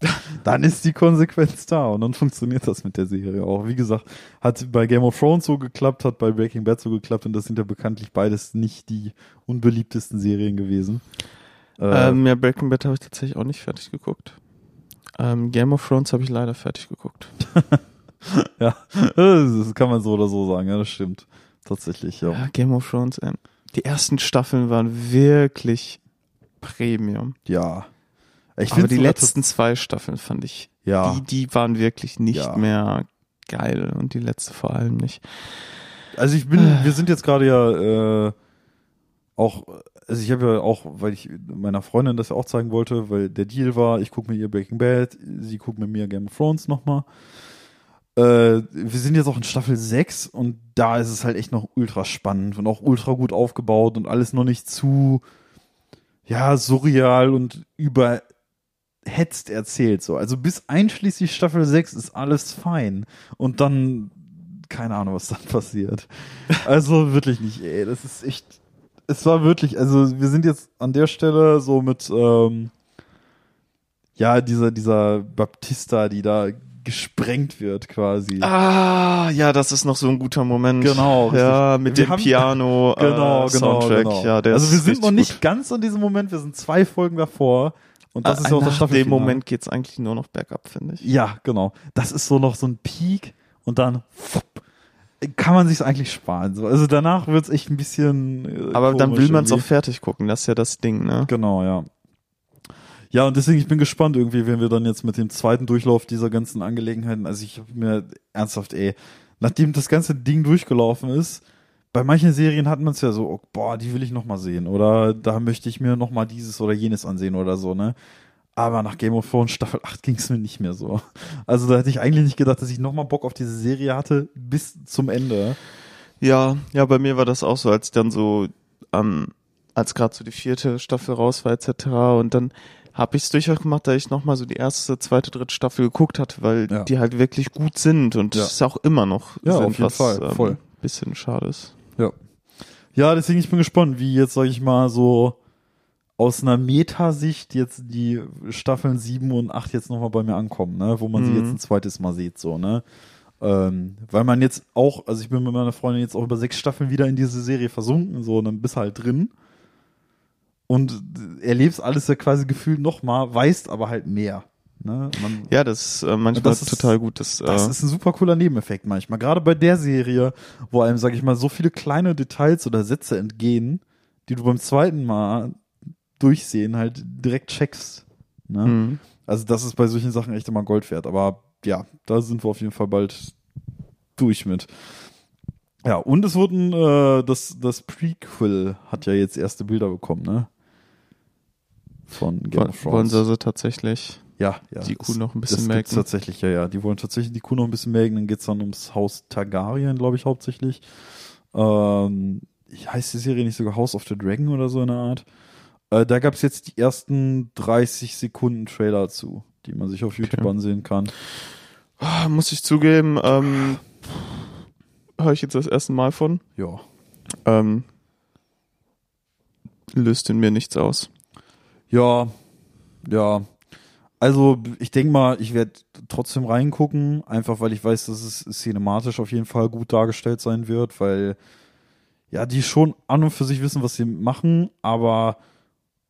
(laughs) dann ist die Konsequenz da und dann funktioniert das mit der Serie auch. Wie gesagt, hat bei Game of Thrones so geklappt, hat bei Breaking Bad so geklappt und das sind ja bekanntlich beides nicht die unbeliebtesten Serien gewesen. Äh, ähm, ja, Breaking Bad habe ich tatsächlich auch nicht fertig geguckt. Ähm, Game of Thrones habe ich leider fertig geguckt. (laughs) ja, das kann man so oder so sagen, ja, das stimmt. Tatsächlich, ja. ja Game of Thrones, ähm, die ersten Staffeln waren wirklich Premium. Ja. Ich Aber die letzten zwei Staffeln fand ich, ja. die, die waren wirklich nicht ja. mehr geil und die letzte vor allem nicht. Also ich bin, (sighs) wir sind jetzt gerade ja äh, auch, also ich habe ja auch, weil ich meiner Freundin das ja auch zeigen wollte, weil der Deal war, ich gucke mir ihr Breaking Bad, sie guckt mit mir Game of Thrones nochmal. Äh, wir sind jetzt auch in Staffel 6 und da ist es halt echt noch ultra spannend und auch ultra gut aufgebaut und alles noch nicht zu, ja, surreal und überhetzt erzählt so. Also bis einschließlich Staffel 6 ist alles fein und dann keine Ahnung, was dann (laughs) passiert. Also wirklich nicht, ey, das ist echt es war wirklich, also wir sind jetzt an der Stelle so mit ähm, ja, dieser dieser Baptista, die da gesprengt wird quasi. Ah, ja, das ist noch so ein guter Moment. Genau. Richtig. Ja, mit wir dem haben, Piano (laughs) genau, genau, Soundtrack. Genau. Ja, der also wir sind noch nicht gut. ganz an diesem Moment, wir sind zwei Folgen davor. Und das ah, ist ja auch das. In dem Moment geht's eigentlich nur noch bergab, finde ich. Ja, genau. Das ist so noch so ein Peak und dann kann man sich eigentlich sparen. So. Also danach wird's echt ein bisschen. Äh, Aber dann will man es auch fertig gucken, das ist ja das Ding, ne? Genau, ja. Ja, und deswegen, ich bin gespannt irgendwie, wenn wir dann jetzt mit dem zweiten Durchlauf dieser ganzen Angelegenheiten, also ich habe mir ernsthaft, ey, nachdem das ganze Ding durchgelaufen ist, bei manchen Serien hat man es ja so, oh, boah, die will ich noch mal sehen oder da möchte ich mir noch mal dieses oder jenes ansehen oder so, ne? Aber nach Game of Thrones Staffel 8 ging es mir nicht mehr so. Also da hätte ich eigentlich nicht gedacht, dass ich noch mal Bock auf diese Serie hatte bis zum Ende. Ja, ja, bei mir war das auch so, als dann so, ähm, als gerade so die vierte Staffel raus war etc. und dann habe ich es durchaus gemacht, da ich nochmal so die erste, zweite, dritte Staffel geguckt hatte, weil ja. die halt wirklich gut sind und ja. ist auch immer noch ja, sind, auf jeden was Fall. Ähm, Voll. bisschen schade ist. Ja. Ja, deswegen ich bin gespannt, wie jetzt, sag ich mal, so aus einer Metasicht jetzt die Staffeln 7 und 8 jetzt nochmal bei mir ankommen, ne? Wo man mhm. sie jetzt ein zweites Mal sieht, so, ne? Ähm, weil man jetzt auch, also ich bin mit meiner Freundin jetzt auch über sechs Staffeln wieder in diese Serie versunken, so, und dann bist halt drin und erlebst alles ja quasi gefühlt nochmal, weißt aber halt mehr. Ne? Man, ja, das ist äh, manchmal das ist, total gut. Das, äh, das ist ein super cooler Nebeneffekt manchmal. Gerade bei der Serie, wo einem, sag ich mal, so viele kleine Details oder Sätze entgehen, die du beim zweiten Mal durchsehen halt direkt checkst. Ne? Mhm. Also das ist bei solchen Sachen echt immer Gold wert. Aber ja, da sind wir auf jeden Fall bald durch mit. Ja, und es wurden, äh, das, das Prequel hat ja jetzt erste Bilder bekommen, ne? von Game of Thrones. Wollen sie also tatsächlich ja, ja, die Kuh noch ein bisschen melken? tatsächlich, ja, ja. Die wollen tatsächlich die Kuh noch ein bisschen melken. Dann geht's dann ums Haus Targaryen, glaube ich, hauptsächlich. Ähm, heißt die Serie nicht sogar House of the Dragon oder so eine Art? Äh, da gab's jetzt die ersten 30 Sekunden Trailer zu, die man sich auf YouTube okay. ansehen kann. Oh, muss ich zugeben, ähm, höre ich jetzt das erste Mal von. Ja. Ähm, löst in mir nichts aus. Ja, ja. Also ich denke mal, ich werde trotzdem reingucken, einfach weil ich weiß, dass es cinematisch auf jeden Fall gut dargestellt sein wird, weil ja, die schon an und für sich wissen, was sie machen, aber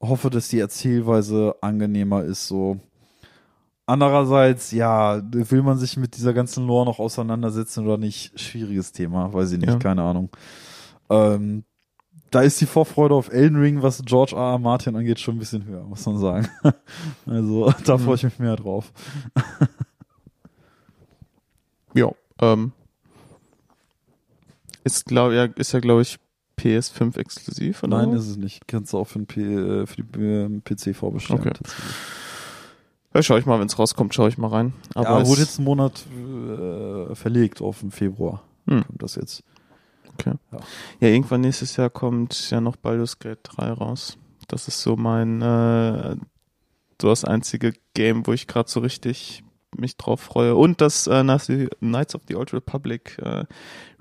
hoffe, dass die Erzählweise angenehmer ist so. Andererseits, ja, will man sich mit dieser ganzen Lore noch auseinandersetzen oder nicht? Schwieriges Thema, weiß ich nicht, ja. keine Ahnung. Ähm, da ist die Vorfreude auf Elden Ring, was George R. R. Martin angeht, schon ein bisschen höher, muss man sagen. (laughs) also da freue ich mich mehr drauf. (laughs) ja, ähm, ist, glaub, ja, ist ja, glaube ich, PS5 exklusiv, oder? Nein, ist es nicht. Kannst du auch für den, P äh, für den PC vorbestellen. Okay. Ja, schau ich mal, wenn es rauskommt, schaue ich mal rein. Aber ja, wurde jetzt einen Monat äh, verlegt auf den Februar. Hm. Kommt das jetzt. Okay. Ja. ja, irgendwann nächstes Jahr kommt ja noch Baldur's Gate 3 raus. Das ist so mein äh, so das einzige Game, wo ich gerade so richtig mich drauf freue. Und das äh, Knights of the Old Republic äh,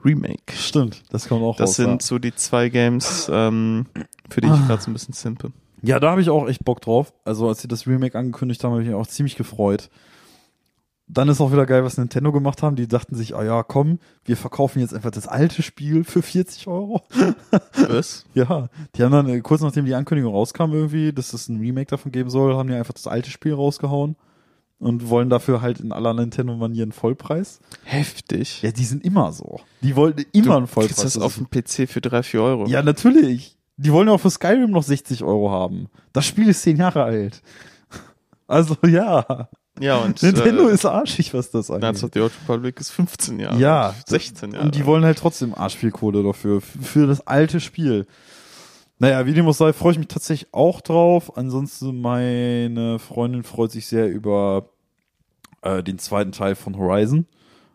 Remake. Stimmt, das kommt auch Das raus, sind ja. so die zwei Games, ähm, für die ich gerade so ein bisschen simpe. Ja, da habe ich auch echt Bock drauf. Also als sie das Remake angekündigt haben, habe ich mich auch ziemlich gefreut. Dann ist auch wieder geil, was Nintendo gemacht haben. Die dachten sich, ah ja, komm, wir verkaufen jetzt einfach das alte Spiel für 40 Euro. (laughs) Was? Ja, die haben dann äh, kurz nachdem die Ankündigung rauskam irgendwie, dass es ein Remake davon geben soll, haben die einfach das alte Spiel rausgehauen und wollen dafür halt in aller Nintendo-Manieren Vollpreis. Heftig. Ja, die sind immer so. Die wollten immer einen du Vollpreis. kriegst das auf dem PC für drei, vier Euro. ja, natürlich. Die wollen ja auch für Skyrim noch 60 Euro haben. Das Spiel ist 10 Jahre alt. (laughs) Also ja, ja und Nintendo äh, ist arschig, was das Knights angeht. of the Old Republic ist 15 Jahre. Ja, alt, 16 Jahre. Und die wollen halt trotzdem arsch viel Kohle dafür, für das alte Spiel. Naja, wie dem auch sei, freue ich mich tatsächlich auch drauf. Ansonsten, meine Freundin freut sich sehr über äh, den zweiten Teil von Horizon.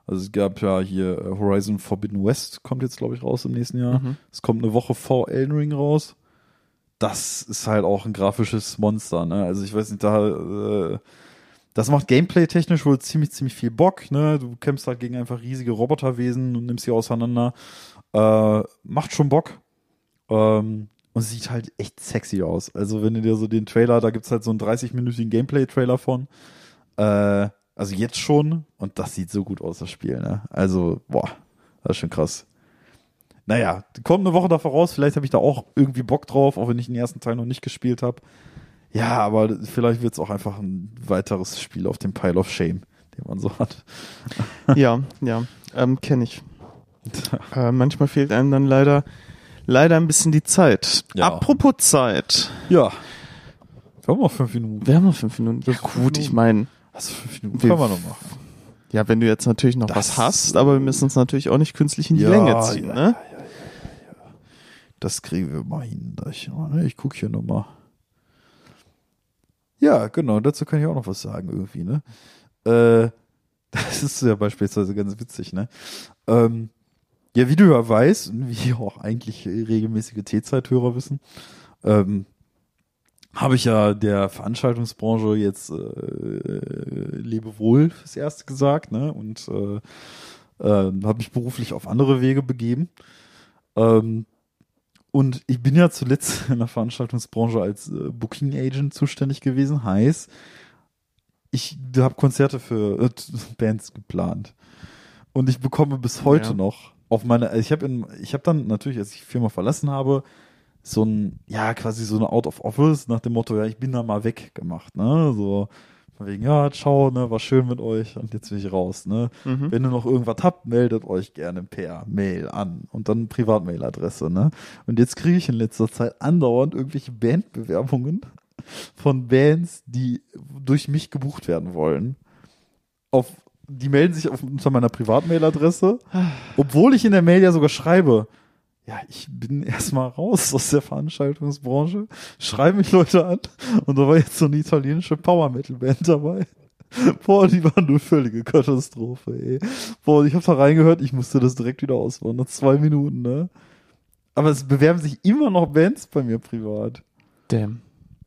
Also es gab ja hier äh, Horizon Forbidden West, kommt jetzt, glaube ich, raus im nächsten Jahr. Mhm. Es kommt eine Woche vor Elden Ring raus. Das ist halt auch ein grafisches Monster, ne? Also ich weiß nicht, da äh, das macht gameplay-technisch wohl ziemlich, ziemlich viel Bock, ne? Du kämpfst halt gegen einfach riesige Roboterwesen und nimmst sie auseinander. Äh, macht schon Bock. Ähm, und sieht halt echt sexy aus. Also wenn du dir so den Trailer, da gibt's halt so einen 30-minütigen Gameplay-Trailer von. Äh, also jetzt schon. Und das sieht so gut aus, das Spiel, ne? Also, boah, das ist schon krass. Naja, kommt eine Woche davor raus. Vielleicht habe ich da auch irgendwie Bock drauf, auch wenn ich den ersten Teil noch nicht gespielt habe. Ja, aber vielleicht wird's auch einfach ein weiteres Spiel auf dem Pile of Shame, den man so hat. (laughs) ja, ja, ähm, kenne ich. (laughs) Äh, manchmal fehlt einem dann leider, leider ein bisschen die Zeit. Ja. Apropos Zeit. Ja. Wir haben noch fünf Minuten. Wir haben noch fünf Minuten. Ja, gut, ich meine, Also (laughs) fünf Minuten Wir- können wir noch machen. ja, wenn du jetzt natürlich noch Das- was hast, aber wir müssen uns natürlich auch nicht künstlich in die Ja, Länge ziehen, ja, ne? Das kriegen wir mal hin. Da Ich, ich gucke hier nochmal. Ja, genau, dazu kann ich auch noch was sagen irgendwie, ne? Äh, (laughs) das ist ja beispielsweise ganz witzig, ne? Ähm, ja, wie du ja weißt, und wie auch eigentlich regelmäßige T-Zeithörer wissen, ähm, habe ich ja der Veranstaltungsbranche jetzt äh, Lebewohl fürs Erste gesagt, ne? Und äh, äh, habe mich beruflich auf andere Wege begeben. Ähm, und ich bin ja zuletzt (laughs) in der Veranstaltungsbranche als äh, Booking Agent zuständig gewesen. Heißt, ich habe Konzerte für äh, (laughs) Bands geplant. Und ich bekomme bis heute Ja. noch auf meine, ich habe in, ich habe dann natürlich, als ich die Firma verlassen habe, so ein, ja, quasi so eine Out of Office nach dem Motto, ja, ich bin da mal weg gemacht, ne, so, von wegen, ja, ciao, ne, war schön mit euch und jetzt bin ich raus, ne. Mhm. Wenn ihr noch irgendwas habt, meldet euch gerne per Mail an und dann Privatmailadresse, ne? Und jetzt kriege ich in letzter Zeit andauernd irgendwelche Bandbewerbungen von Bands, die durch mich gebucht werden wollen. Auf, die melden sich auf, unter meiner Privatmailadresse, obwohl ich in der Mail ja sogar schreibe, ja, ich bin (laughs) erstmal raus aus der Veranstaltungsbranche, schreiben mich Leute an und da war jetzt so eine italienische Power Metal Band dabei. (laughs) Boah, die waren eine völlige Katastrophe, ey. Boah, ich hab da reingehört, ich musste das direkt wieder ausbauen. Nach zwei Minuten, ne? Aber es bewerben sich immer noch Bands bei mir privat. Damn.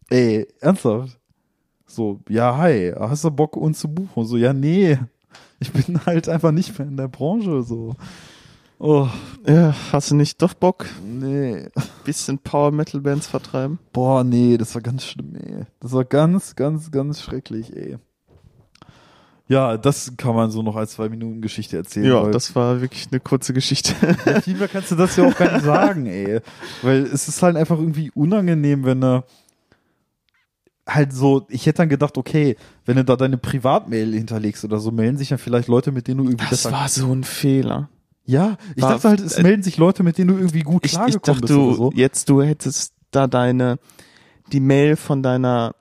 Ey, ernsthaft? So, ja, hi, hast du Bock, uns zu buchen? So, ja, nee. Ich bin halt einfach nicht mehr in der Branche, so. Oh, Ja, hast du nicht doch Bock, nee. bisschen Power Metal Bands vertreiben? Boah, nee, das war ganz schlimm, ey. Das war ganz, ganz, ganz schrecklich, ey. Ja, das kann man so noch als zwei Minuten Geschichte erzählen. Ja, das war wirklich eine kurze Geschichte. Ja, viel mehr kannst du das ja auch gar nicht sagen, ey. Weil es ist halt einfach irgendwie unangenehm, wenn du halt so, ich hätte dann gedacht, okay, wenn du da deine Privatmail hinterlegst oder so, melden sich dann vielleicht Leute, mit denen du irgendwie Das war so ein Fehler. Ja, ich war- dachte halt, es äh, melden sich Leute, mit denen du irgendwie gut Ich, ich klargekommen dachte, bist oder so. jetzt du hättest da deine, die Mail von deiner,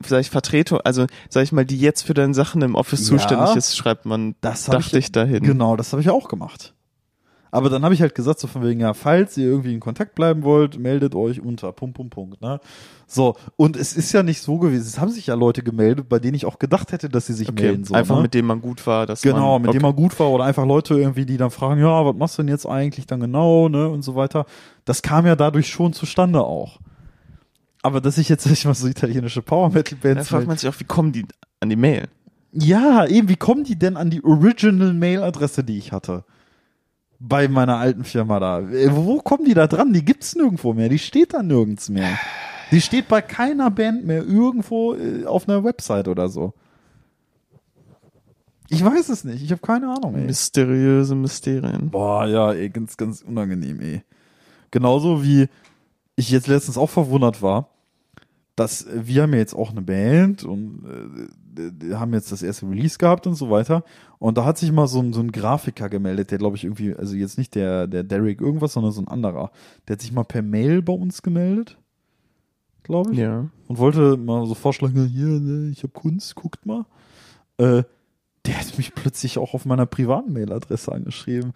vielleicht Vertretung, also sag ich mal, die jetzt für deine Sachen im Office Ja. zuständig ist, schreibt man, Das dachte ich, dahin. Genau, das habe ich auch gemacht. Aber dann habe ich halt gesagt, so von wegen, ja, falls ihr irgendwie in Kontakt bleiben wollt, meldet euch unter, Punkt, Punkt, Punkt, ne? So, und es ist ja nicht so gewesen, es haben sich ja Leute gemeldet, bei denen ich auch gedacht hätte, dass sie sich Okay, melden. So, einfach ne? mit dem man gut war, dass Genau, man, mit dem man gut war oder einfach Leute irgendwie, die dann fragen, ja, was machst du denn jetzt eigentlich dann genau, ne, und so weiter. Das kam ja dadurch schon zustande auch. aber dass ich jetzt (laughs) nicht mal so italienische Power Metal Da Bands fragt man sich auch, wie kommen die an die Mail? Ja, eben, wie kommen die denn an die Original Mail-Adresse, die ich hatte? Bei meiner alten Firma da. Äh, Wo kommen die da dran? Die gibt's nirgendwo mehr. Die steht da nirgends mehr. Die steht bei keiner Band mehr irgendwo äh, auf einer Website oder so. Ich weiß es nicht. Ich habe keine Ahnung, ey. Mysteriöse Mysterien. Boah, ja, ey, ganz, ganz unangenehm, ey. Genauso wie ich jetzt letztens auch verwundert war, dass wir haben ja jetzt auch eine Band und äh, haben jetzt das erste Release gehabt und so weiter. Und da hat sich mal so ein, so ein Grafiker gemeldet, der glaube ich irgendwie, also jetzt nicht der, der Derek irgendwas, sondern so ein anderer. Der hat sich mal per Mail bei uns gemeldet, glaube ich Ja. und wollte mal so vorschlagen, hier, ne, ich habe Kunst, guckt mal. Äh, der hat mich plötzlich auch auf meiner privaten Mailadresse angeschrieben.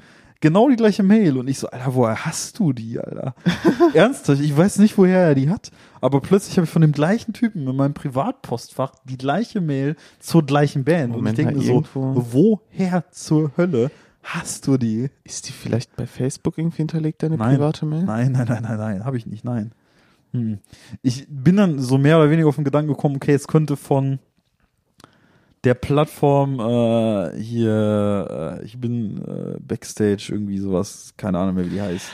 Genau die gleiche Mail. Und ich so, Alter, woher hast du die, Alter? (laughs) Ernsthaft, ich weiß nicht, woher er die hat. Aber plötzlich habe ich von dem gleichen Typen in meinem Privatpostfach die gleiche Mail zur gleichen Band. Moment und ich denke mir so, woher zur Hölle hast du die? Ist die vielleicht bei Facebook irgendwie hinterlegt, deine Nein. private Mail? Nein, nein, nein, nein, nein, habe ich nicht, nein. Hm. Ich bin dann so mehr oder weniger auf den Gedanken gekommen, okay, es könnte von der Plattform äh, hier, äh, ich bin äh, Backstage, irgendwie sowas, keine Ahnung mehr, wie die heißt.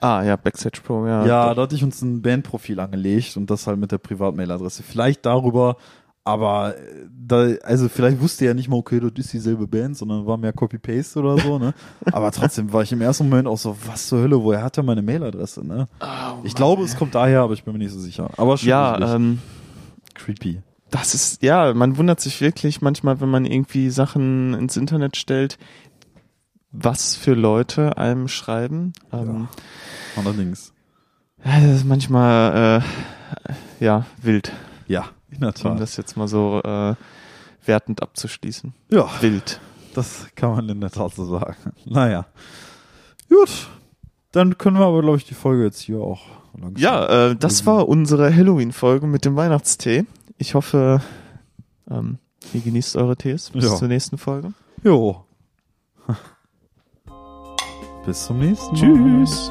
Ah, ja, Backstage Pro, ja. Ja, da hatte ich uns ein Bandprofil angelegt und das halt mit der Privatmailadresse. Vielleicht darüber, aber äh, da, also vielleicht wusste er nicht mal, okay, das ist dieselbe Band, sondern war mehr Copy-Paste oder so, ne? (laughs) Aber trotzdem war ich im ersten Moment auch so, was zur Hölle, woher hat er meine Mailadresse, ne? Ich glaube, es kommt daher, aber ich bin mir nicht so sicher. Aber schon ja, ähm, creepy. Das ist, ja, man wundert sich wirklich manchmal, wenn man irgendwie Sachen ins Internet stellt, was für Leute einem schreiben. Ähm, Allerdings. ja. Das ist manchmal, äh, ja, wild, Ja, in der um Tat. das jetzt mal so äh, wertend abzuschließen. Ja, Wild. das kann man in der Tat so sagen. (laughs) Naja. Gut. Dann können wir aber, glaube ich, die Folge jetzt hier auch langsam. Ja, äh, das war unsere Halloween-Folge mit dem Weihnachtstee ich hoffe, ähm, ihr genießt eure Tees. Bis ja. zur nächsten Folge. Jo. (laughs) Bis zum nächsten Mal. Tschüss.